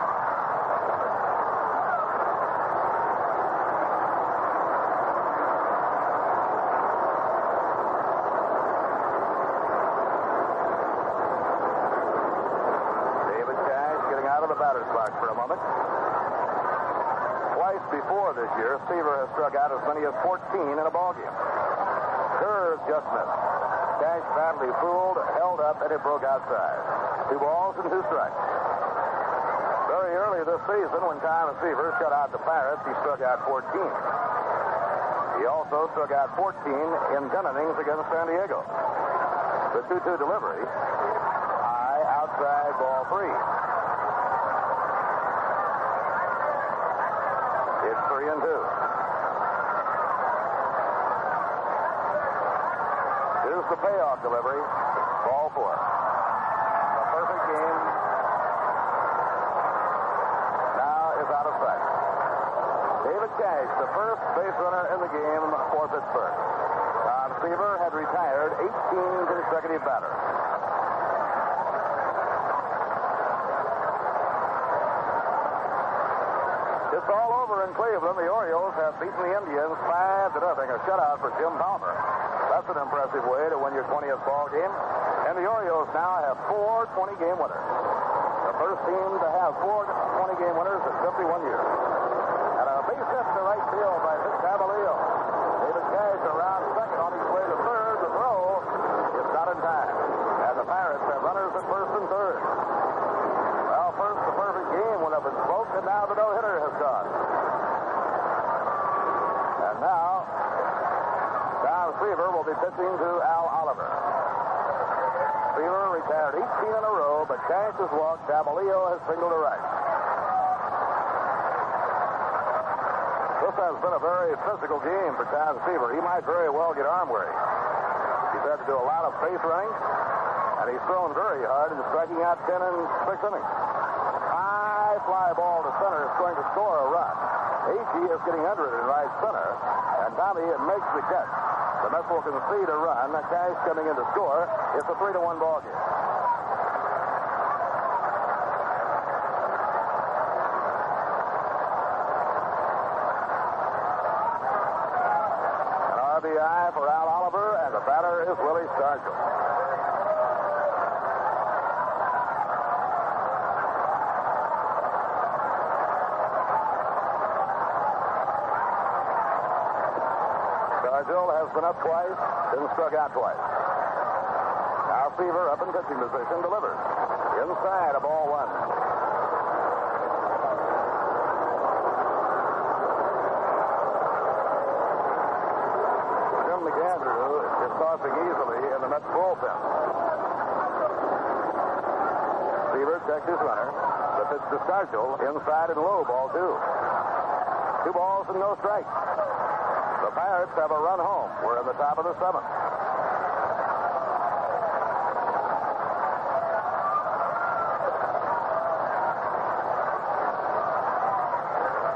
David Cash getting out of the batter's box for a moment. Twice before this year, Seaver has struck out as many as 14 in a ballgame. Curve just missed. Cash badly fooled, held up, and it broke outside. Two balls and two strikes. Very early this season, when Tom Seaver shut out the Pirates, he struck out 14. He also struck out 14 in 10 innings against San Diego. The 2-2 delivery, high outside ball three. Three and two. Here's the payoff delivery. Ball four. The perfect game now is out of sight. David Cash, the first base runner in the game for Pittsburgh. Tom Seaver had retired 18 consecutive batters. It's all over in Cleveland. The Orioles have beaten the Indians five to nothing. A shutout for Jim Palmer. That's an impressive way to win your 20th ball game. And the Orioles now have four 20-game winners. The first team to have four 20-game winners in 51 years. And a base hit to right field by Vic Davalillo. David Cash around second on his way to third. The throw is not in time. And the Pirates have runners at first and third. And now the no-hitter has gone. And now, Tom Seaver will be pitching to Al Oliver. Seaver retired 18 in a row, but Cash has walked. Davalillo has singled to right. This has been a very physical game for Tom Seaver. He might very well get arm weary. He's had to do a lot of face running, and he's thrown very hard and striking out 10 in six innings. High fly ball to center is going to score a run. Agee is getting under it in right center, and Tommy makes the catch. The Mets will concede a run. Cash coming in to score. It's a three to one ball game. An RBI for Al Oliver, and the batter is Willie Stargell. Stargell has been up twice, been struck out twice. Now Seaver up in pitching position, delivers. Inside, a ball one. Jim McAndrew is tossing easily in the Mets bullpen. Seaver checks his runner. The pitch to Stargell, inside and low, ball two. Two balls and no strikes. The Pirates have a run home. We're in the top of the seventh.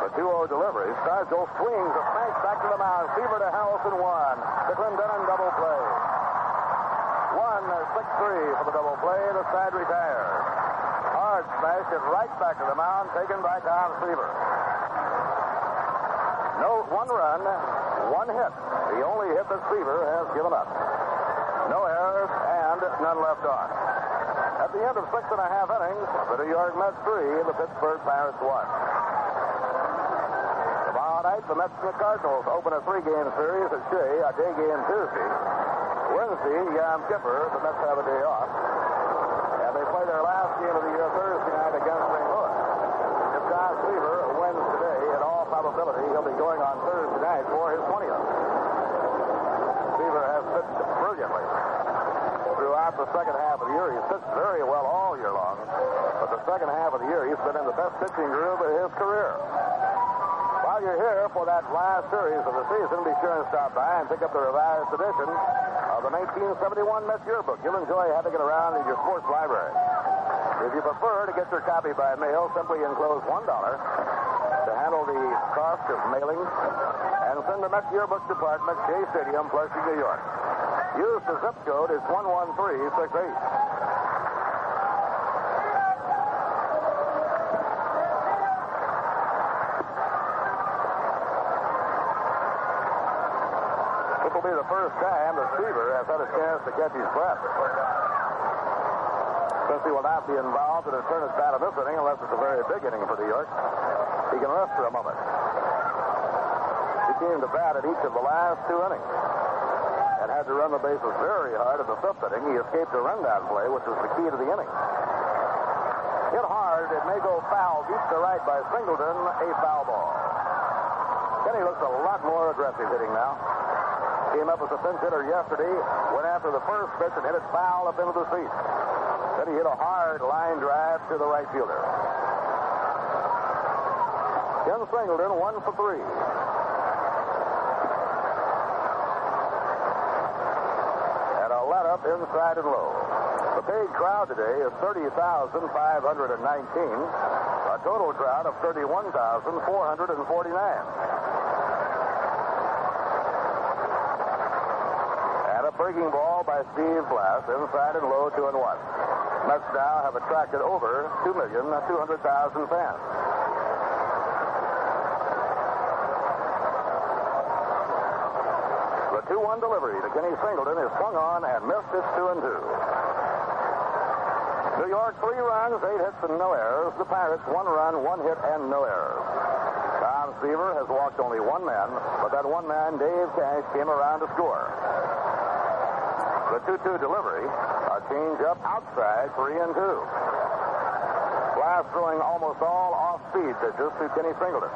The 2-0 delivery. Stargell swings a smash back to the mound. Seaver to Harrelson one. The Clendenon double play. One, uh, 6-3 for the double play. The side retires. Hard smash it right back to the mound, taken by Tom Seaver. No, one run, one hit. The only hit that Seaver has given up. No errors and none left on. At the end of six and a half innings, the New York Mets three, the Pittsburgh Pirates one. Tomorrow night, the Mets and the Cardinals open a three-game series at Shea, a day game Tuesday. Wednesday, Yom Kippur, the Mets have a day off. And they play their last game of the year Thursday night against St. Louis. If Don Seaver wins probability, he'll be going on Thursday night for his 20th. Seaver has pitched brilliantly throughout the second half of the year. He's pitched very well all year long. But the second half of the year, he's been in the best pitching groove of his career. While you're here for that last series of the season, be sure and stop by and pick up the revised edition of the 1971 Mets Yearbook. You'll enjoy having it around in your sports library. If you prefer to get your copy by mail, simply enclose $1 to handle the cost of mailing and send them the Mets Yearbook Department, Shea Stadium, Flushing, New York. Use the zip code is 11368. This will be the first time that Seaver has had a chance to catch his breath. Since he will not be involved in a turn at bat in this inning unless it's a very big inning for New York, he can rest for a moment. He came to bat at each of the last two innings and had to run the bases very hard in the fifth inning. He escaped a rundown play, which was the key to the inning. Hit hard, it may go foul deep to right by Singleton, a foul ball. Kenny looks a lot more aggressive hitting now. Came up as a pinch hitter yesterday, went after the first pitch and hit it foul up into the seats. Then he hit a hard line drive to the right fielder. Ken Singleton, one for three. And a let up inside and low. The paid crowd today is 30,519. A total crowd of 31,449. And a breaking ball by Steve Blass, inside and low, two and one. Mets now have attracted over 2,200,000 fans. The 2-1 delivery to Kenny Singleton is swung on and missed. It's 2 and 2. New York, three runs, eight hits, and no errors. The Pirates, one run, one hit, and no errors. Tom Seaver has walked only one man, but that one man, Dave Cash, came around to score. The 2-2 delivery, a change up outside, 3 and 2. Blass throwing almost all off-speed pitches to Kenny Singleton.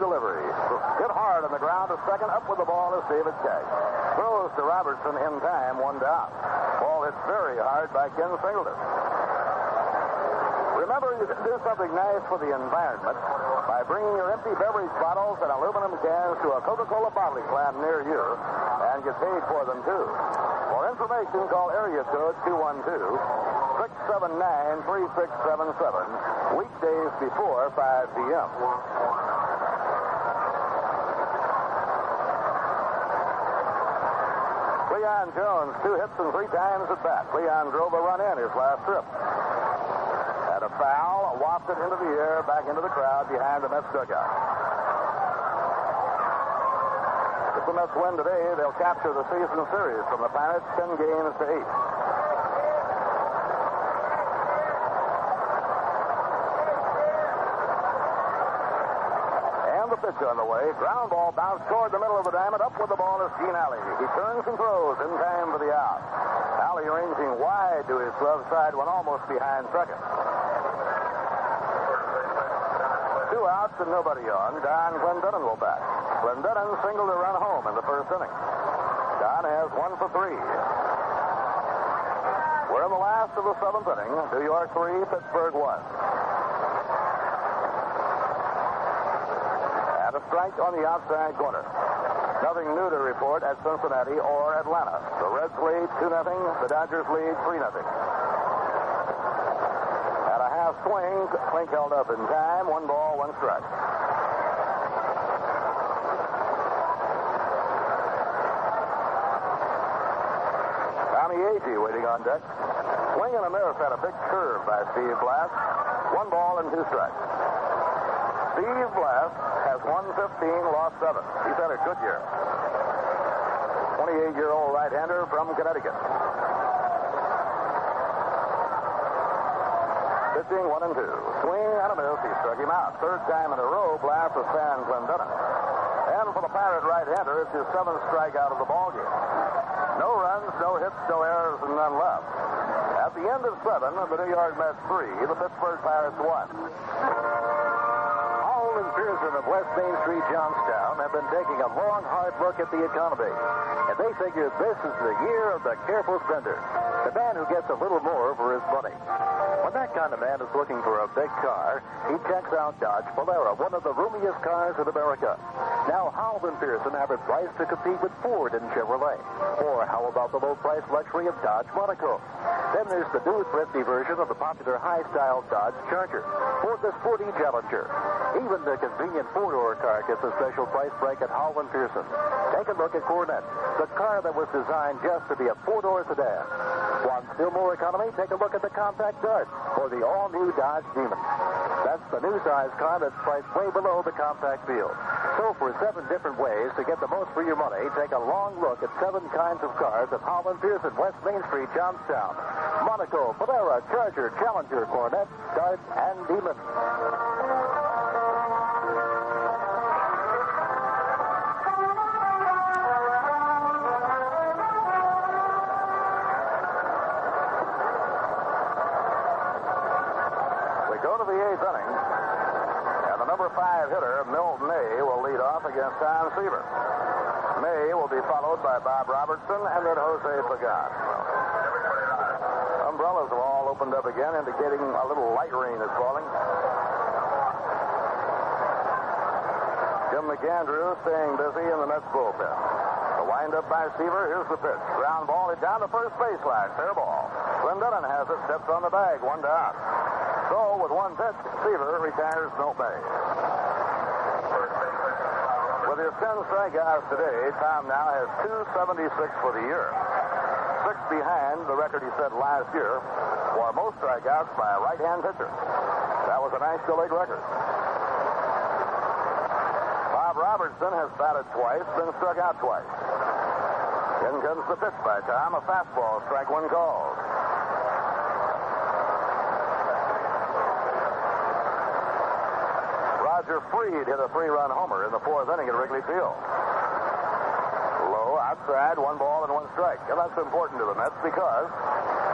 Delivery. Hit hard on the ground to second. Up with the ball is David Cash. Throws to Robertson in time, one down. Ball hit very hard by Ken Singleton. Remember, you can do something nice for the environment by bringing your empty beverage bottles and aluminum cans to a Coca-Cola bottling plant near you and get paid for them, too. For information, call area code 212-679-3677, weekdays before 5 p.m. Cleon Jones, two hits and three times at bat. Cleon drove a run in his last trip. Had a foul, wafted into the air, back into the crowd behind the Mets dugout. If the Mets win today, they'll capture the season series from the Pirates 10 games to 8. And the on the way. Ground ball bounced toward the middle of the diamond. Up with the ball is Gene Alley. He turns and throws in time for the out. Alley ranging wide to his glove side when almost behind second. Two outs and nobody on. Don Clendenon will bat. Clendenon singled a run home in the first inning. Don has one for three. We're in the last of the seventh inning. New York three, Pittsburgh one. Strike on the outside corner. Nothing new to report at Cincinnati or Atlanta. The Reds lead 2 0. The Dodgers lead 3 0. At a half swing, Klink held up in time. One ball, one strike. Tommy Agee waiting on deck. Swing and a miss had a big curve by Steve Blass. One ball and two strikes. Steve Blass has won 15, lost seven. He's had a good year. 28-year-old right-hander from Connecticut. Pitching one and two. Swing and a miss. He struck him out. Third time in a row, Blass has fanned Clendenon. And for the Pirate right-hander, it's his seventh strikeout of the ballgame. No runs, no hits, no errors, and none left. At the end of seven, the New York Mets three, the Pittsburgh Pirates one. Howell Pearson of West Main Street, Johnstown, have been taking a long, hard look at the economy. And they figure this is the year of the careful spender. The man who gets a little more for his money. When that kind of man is looking for a big car, he checks out Dodge Polara, one of the roomiest cars in America. Now, and Pearson have it priced to compete with Ford and Chevrolet. Or how about the low-price luxury of Dodge Monaco? Then there's the new thrifty version of the popular high-style Dodge Charger. Or the sporty Challenger. Even the convenient four-door car gets a special price break at Howell and Pearson. Take a look at Coronet, the car that was designed just to be a four-door sedan. Want still more economy? Take a look at the compact Dart or the all-new Dodge Demon. That's the new size car that's priced way below the compact field. So for seven different ways to get the most for your money, take a long look at seven kinds of cars at Holland Pearson, West Main Street, Johnstown. Monaco, Polara, Charger, Challenger, Coronet, Dart, and Demon. By Bob Robertson and then Jose Pagan. Umbrellas have all opened up again, indicating a little light rain is falling. Jim McAndrew staying busy in the Mets bullpen. The windup by Seaver. Here's the pitch. Ground ball. It's down to first baseline. Fair ball. Clendenon has it. Steps on the bag. One down. So with one pitch, Seaver retires Milt May. With his 10 strikeouts today, Tom now has 276 for the year. Six behind the record he set last year for most strikeouts by a right-hand pitcher. That was a National League record. Bob Robertson has batted twice, been struck out twice. In comes the pitch by Tom, a fastball, strike one called. Freed hit a three-run homer in the fourth inning at Wrigley Field. Low outside, one ball and one strike. And that's important to the Mets because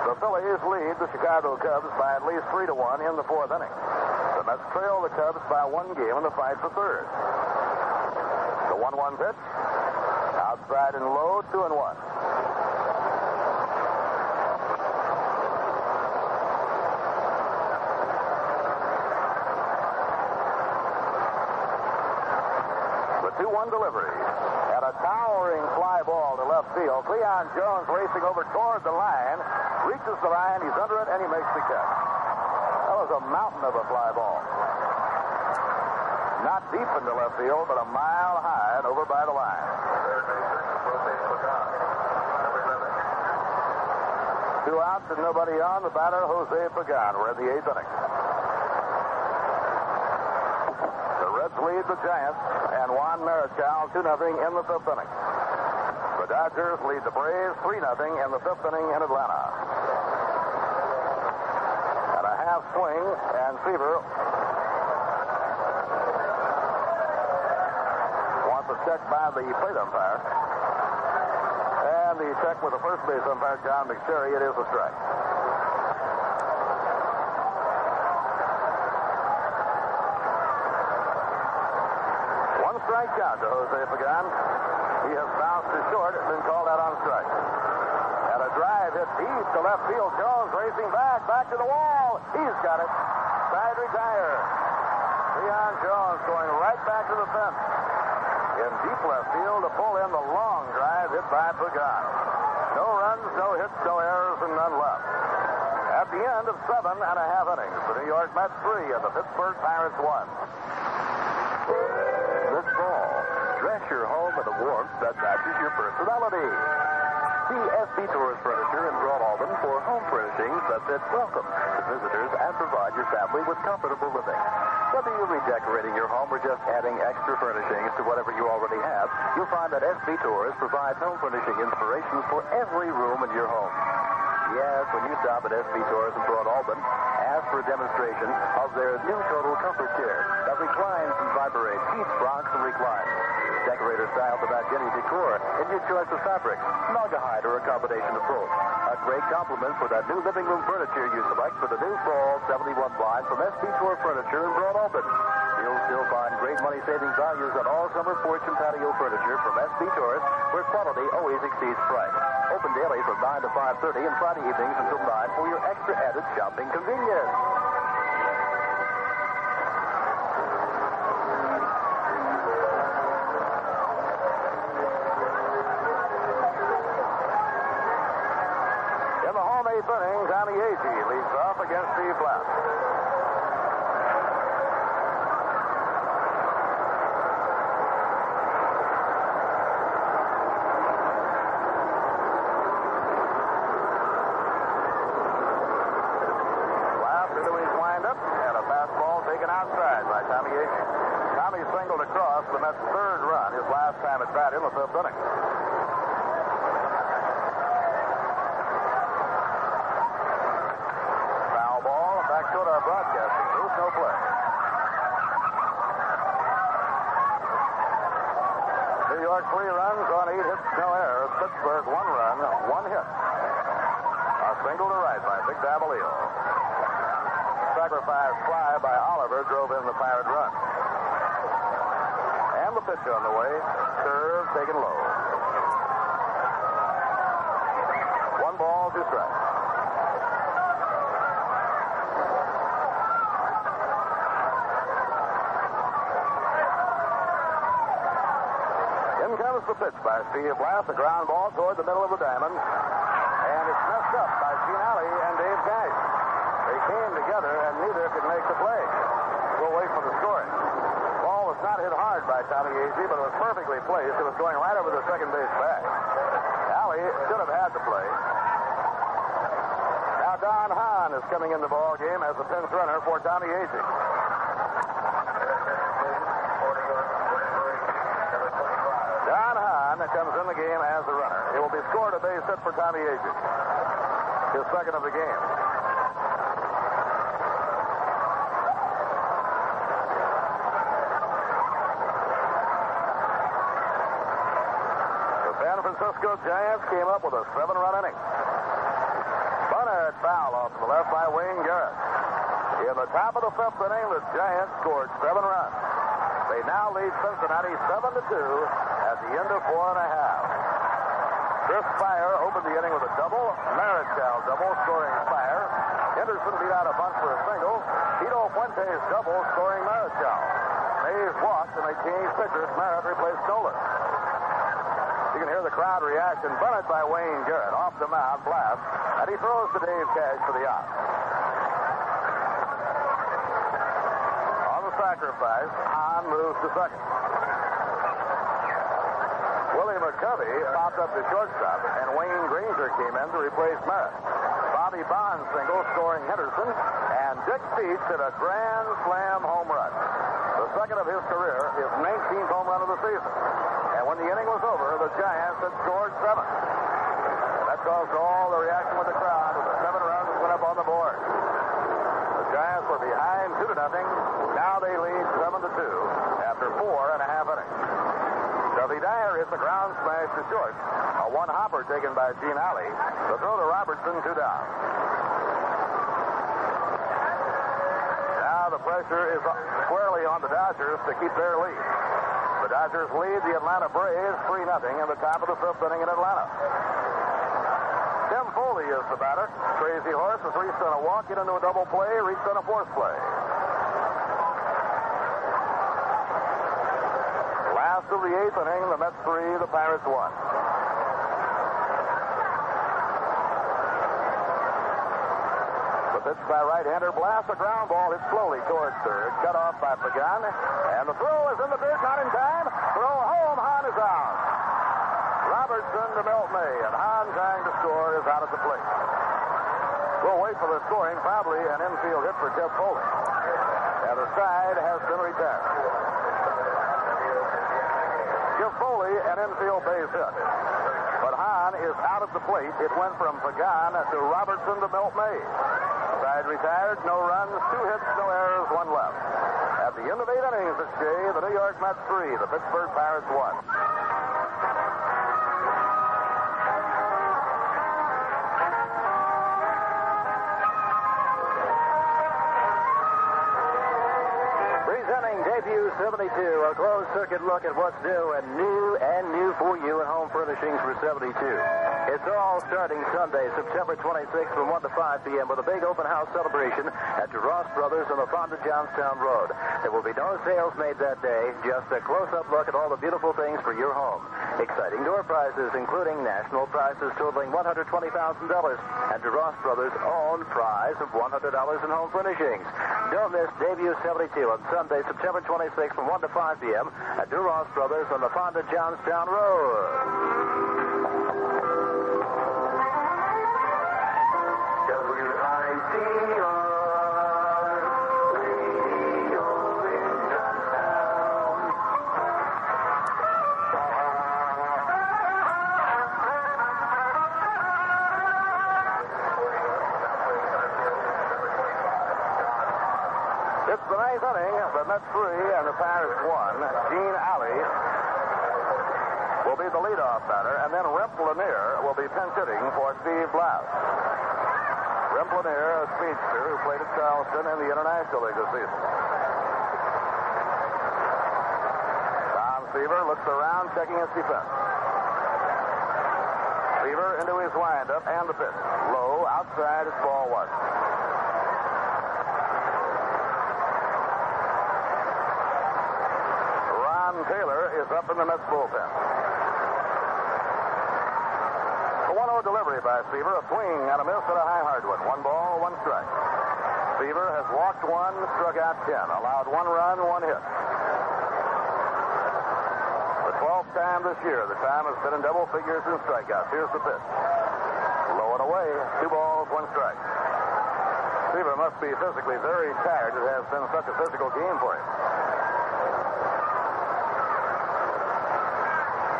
the Phillies lead the Chicago Cubs by at least three to one in the fourth inning. The Mets trail the Cubs by one game in the fight for third. The one-one pitch, outside and low, two and one. 2-1 delivery. And a towering fly ball to left field. Cleon Jones racing over toward the line. Reaches the line. He's under it, and he makes the catch. That was a mountain of a fly ball. Not deep into left field, but a mile high and over by the line. Two outs and nobody on. The batter, Jose Pagan. We're in the eighth inning. The Reds lead the Giants and Juan Marichal 2 0 in the fifth inning. The Dodgers lead the Braves 3 0 in the fifth inning in Atlanta. At a half swing, and Seaver wants a check by the plate umpire. And the check with the first base umpire, John McSherry, it is a strike. Strike count to Jose Pagan. He has bounced to short and been called out on strike. And a drive hit deep to left field. Jones racing back, back to the wall. He's got it. Side retire. Cleon Jones going right back to the fence. In deep left field to pull in the long drive hit by Pagan. No runs, no hits, no errors, and none left. At the end of seven and a half innings, the New York Mets three and the Pittsburgh Pirates one. Fall, dress your home in a warmth that matches your personality. See SB Tours Furniture in Broadalbin for home furnishings that fit welcome to visitors and provide your family with comfortable living. Whether you're redecorating your home or just adding extra furnishings to whatever you already have, you'll find that SB Tours provides home furnishing inspiration for every room in your home. Yes, when you stop at SB Tours in Broadalbin, ask for a demonstration of their new total comfort chair that reclines and vibrates, heats, rocks, and reclines. Decorator without any decor in your choice of fabric, Naugahyde, or a combination of both. A great compliment for that new living room furniture you select for the new fall 71 line from SB Tour Furniture in Broadalbin. You'll find great money-saving values on all summer porch and patio furniture from SB Tours, where quality always exceeds price. Open daily from 9 to 5.30 and Friday evenings until 9 for your extra added shopping convenience. In the home eighth inning, Tommy Agee leads off against Steve Blass. Blass into his windup and a fastball taken outside by Tommy Agee. Tommy singled across the Mets' third run, his last time at bat in the fifth inning. Foul ball, back toward our broadcasting booth, no play. New York three runs on eight hits, no errors. Pittsburgh one run, one hit. A single to right by Vic Davalillo. Sacrifice fly by Oliver drove in the Pirate run. And the pitch on the way. Curve taken low. One ball, two strikes. In comes the pitch by Steve Blass, a ground ball toward the middle of the diamond. And it's messed up by Gene Alley and Dave Cash. They came together and neither could make the play. We'll wait for the scoring. Ball was not hit hard by Tommy Agee, but it was perfectly placed. It was going right over the second base back. Alley should have had the play. Now Don Hahn is coming in the ball game as the pinch runner for Tommy Agee. Don Hahn comes in the game as the runner. It will be scored a base hit for Tommy Agee. His second of the game. Francisco Giants came up with a seven-run inning. Bunnard foul off to the left by Wayne Garrett. In the top of the fifth inning, the Giants scored seven runs. They now lead Cincinnati 7 to 2 at the end of four and a half. Chris Speier opened the inning with a double. Marichal double, scoring Speier. Henderson beat out a bunt for a single. Tito Fuentes double, scoring Marichal. Mays walked and they changed pitchers. Merritt replaced Nolan. You can hear the crowd reaction. Bunted by Wayne Garrett. Off the mound, Blass. And he throws to Dave Cash for the out. On the sacrifice, Hahn moves to second. Willie McCovey popped up to shortstop, and Wayne Granger came in to replace Merritt. Bobby Bonds single, scoring Henderson, and Dick Dietz hit a grand slam home run. The second of his career, his 19th home run of the season. And when the inning was over, the Giants had scored seven. That caused all the reaction with the crowd, and the seven runs went up on the board. The Giants were behind two to nothing. Now they lead seven to two after four and a half innings. Duffy Dyer hits a ground smash to short. A one hopper taken by Gene Alley. The throw to Robertson, two down. Now the pressure is squarely on the Dodgers to keep their lead. Dodgers lead the Atlanta Braves 3 0 in the top of the fifth inning in Atlanta. Tim Foli is the batter. Crazy Horse has reached on a walk, get into a double play, reached on a force play. Last of the eighth inning, the Mets three, the Pirates one. Pitch by right-hander Blass a ground ball. It's slowly towards third. Cut off by Pagan. And the throw is in the dirt, not in time. Throw home. Hahn is out. Robertson to Milt May, and Hahn trying to score is out of the plate. We'll wait for the scoring. Probably an infield hit for Jeff Foli. And the side has been retired. Jeff Foli, an infield base hit. But Hahn is out of the plate. It went from Pagan to Robertson to Milt May. Side retired, no runs, two hits, no errors, one left. At the end of eight innings at Shea, the New York Mets three, the Pittsburgh Pirates one. Presenting debut 72, a closed circuit look at what's new and new and new for you furnishings for 72. It's all starting Sunday, September 26th from 1 to 5 p.m. with a big open house celebration at DeRoss Brothers on the Fonda Johnstown Road. There will be no sales made that day, just a close-up look at all the beautiful things for your home. Exciting door prizes, including national prizes totaling $120,000 and DeRoss Brothers' own prize of $100 in home furnishings. Don't miss debut 72 on Sunday, September 26th from 1 to 5 p.m. at DeRoss Brothers on the Fonda Johnstown Road. Around, checking his defense. Seaver into his windup and the pitch. Low, outside, it's ball one. Ron Taylor is up in the Mets bullpen. A 1-0 delivery by Seaver, a swing and a miss at a high hard One One ball, one strike. Seaver has walked one, struck out ten, allowed one run, one hit. The 12th time this year, the time has been in double figures in strikeouts. Here's the pitch. Low and away, two balls, one strike. Seaver must be physically very tired. It has been such a physical game for him.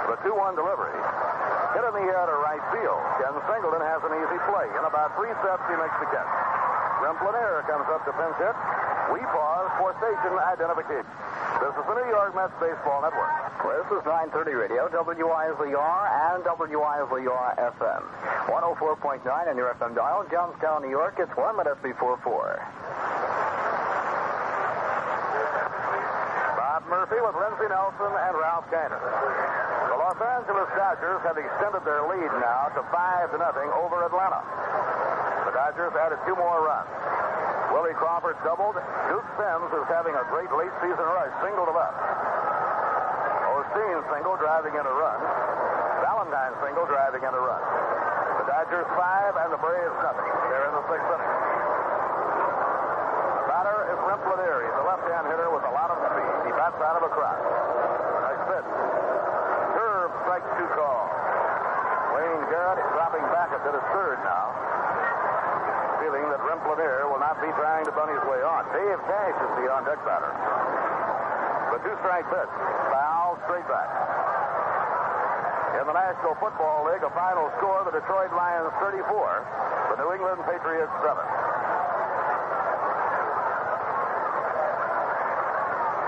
The 2-1 delivery. Hit in the air to right field. Ken Singleton has an easy play. In about three steps, he makes the catch. Rimp Lanier comes up to pinch hit. We pause for station identification. This is the New York Mets Baseball Network. This is 930 Radio, WISLR and WISLR FM. 104.9 on your FM dial, Johnstown, New York. It's one minute before four. Bob Murphy with Lindsey Nelson and Ralph Kiner. The Los Angeles Dodgers have extended their lead now to 5 to nothing over Atlanta. The Dodgers added two more runs. Willie Crawford doubled. Duke Sims is having a great late season rush, single to left. Osteen single driving in a run. Valentine single driving in a run. The Dodgers five and the Braves nothing. They're in the sixth inning. Batter is Lanier. He's a left-hand hitter with a lot of speed. He bats out of a crowd. Nice pitch. Curve strike two call. Wayne Garrett is dropping back a bit at third now. Feeling that Lanier will not be trying to bunt his way on. Dave Cash is the on-deck batter. The two-strike pitch. Foul straight back. In the National Football League, a final score, the Detroit Lions 34, the New England Patriots 7.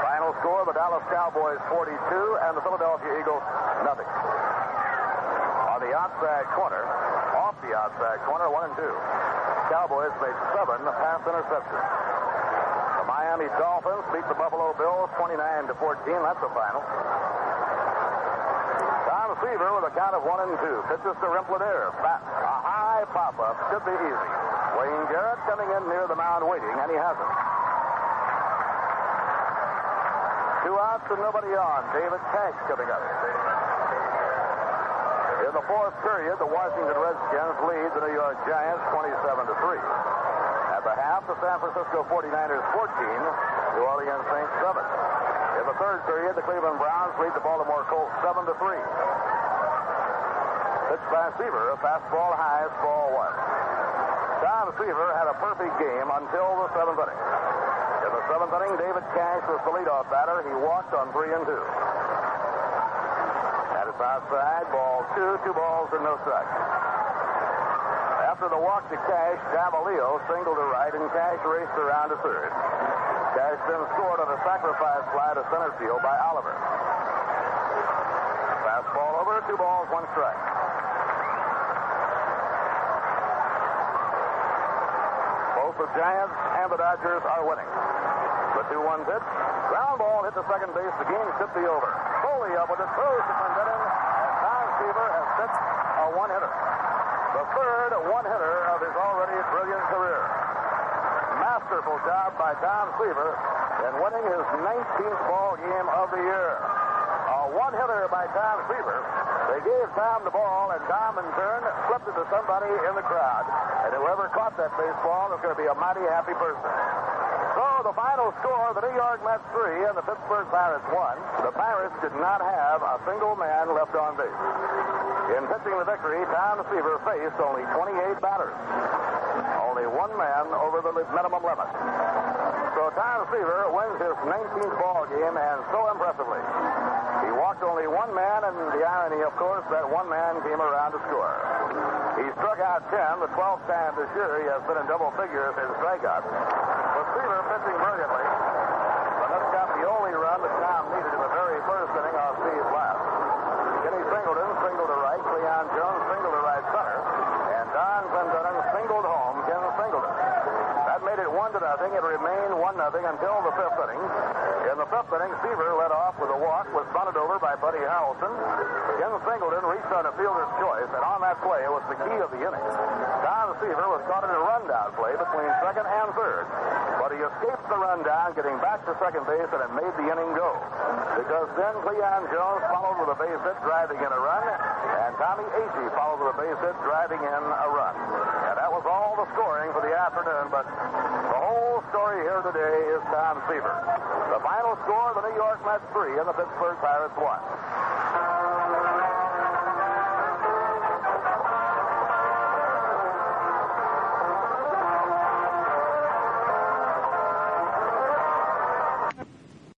Final score, the Dallas Cowboys 42 and the Philadelphia Eagles nothing. On the outside corner, off the outside corner, one and two. Cowboys made seven pass interceptions. Miami Dolphins beat the Buffalo Bills 29 to 14. That's the final. Tom Seaver with a count of one and two. Pitches to Rimp Lanier. Bat. A high pop-up. Should be easy. Wayne Garrett coming in near the mound waiting, and he hasn't. Two outs and nobody on. David Cash coming up. In the fourth period, the Washington Redskins lead the New York Giants 27 to 3. The half, the San Francisco 49ers 14, New Orleans Saints 7. In the third period, the Cleveland Browns lead the Baltimore Colts 7 to 3. Pitch by Seaver, a fastball high, ball one. Tom Seaver had a perfect game until the seventh inning. In the seventh inning, David Cash was the leadoff batter. He walked on three and two. At its outside, ball two, two balls and no strikes. After the walk to Cash, Davalillo singled to right, and Cash raced around to third. Cash then scored on a sacrifice fly to center field by Oliver. Fastball over, two balls, one strike. Both the Giants and the Dodgers are winning. The 2-1 pitch. Ground ball hit the second base. The game should be over. Foli up with it. Throws to Clendenon. And Tom Seaver has pitched a one-hitter. The third one-hitter of his already brilliant career. Masterful job by Tom Seaver in winning his 19th ball game of the year. A one-hitter by Tom Seaver. They gave Tom the ball, and Tom, in turn, flipped it to somebody in the crowd. And whoever caught that baseball is going to be a mighty happy person. So the final score, the New York Mets 3 and the Pittsburgh Pirates 1. The Pirates did not have a single man left on base. In pitching the victory, Tom Seaver faced only 28 batters. Only one man over the minimum limit. So Tom Seaver wins his 19th ball game and so impressively. He walked only one man, and the irony, of course, that one man came around to score. He struck out 10, the 12th time this year he has been in double figures in strikeouts. Seaver pitching brilliantly. That's got the only run that Tom needed in the very first inning off Steve Blass. Kenny Singleton singled to right, Cleon Jones singled to right center, and Don Clendenon singled home Ken Singleton. That made it one to nothing. It remained one nothing until the fifth inning. In the fifth inning, Seaver led off with a walk, was bunted over by Buddy Harrelson. Ken Singleton reached on a fielder's choice, and on that play was the key of the inning. Don Seaver was caught in a rundown play between second and third, but he escaped the rundown, getting back to second base, and it made the inning go. Because then Cleon Jones followed with a base hit, driving in a run, and Tommy Agee followed with a base hit, driving in a run. And that was all the scoring for the afternoon, but the whole story here today is Tom Seaver. The final score, the New York Mets 3 and the Pittsburgh Pirates 1.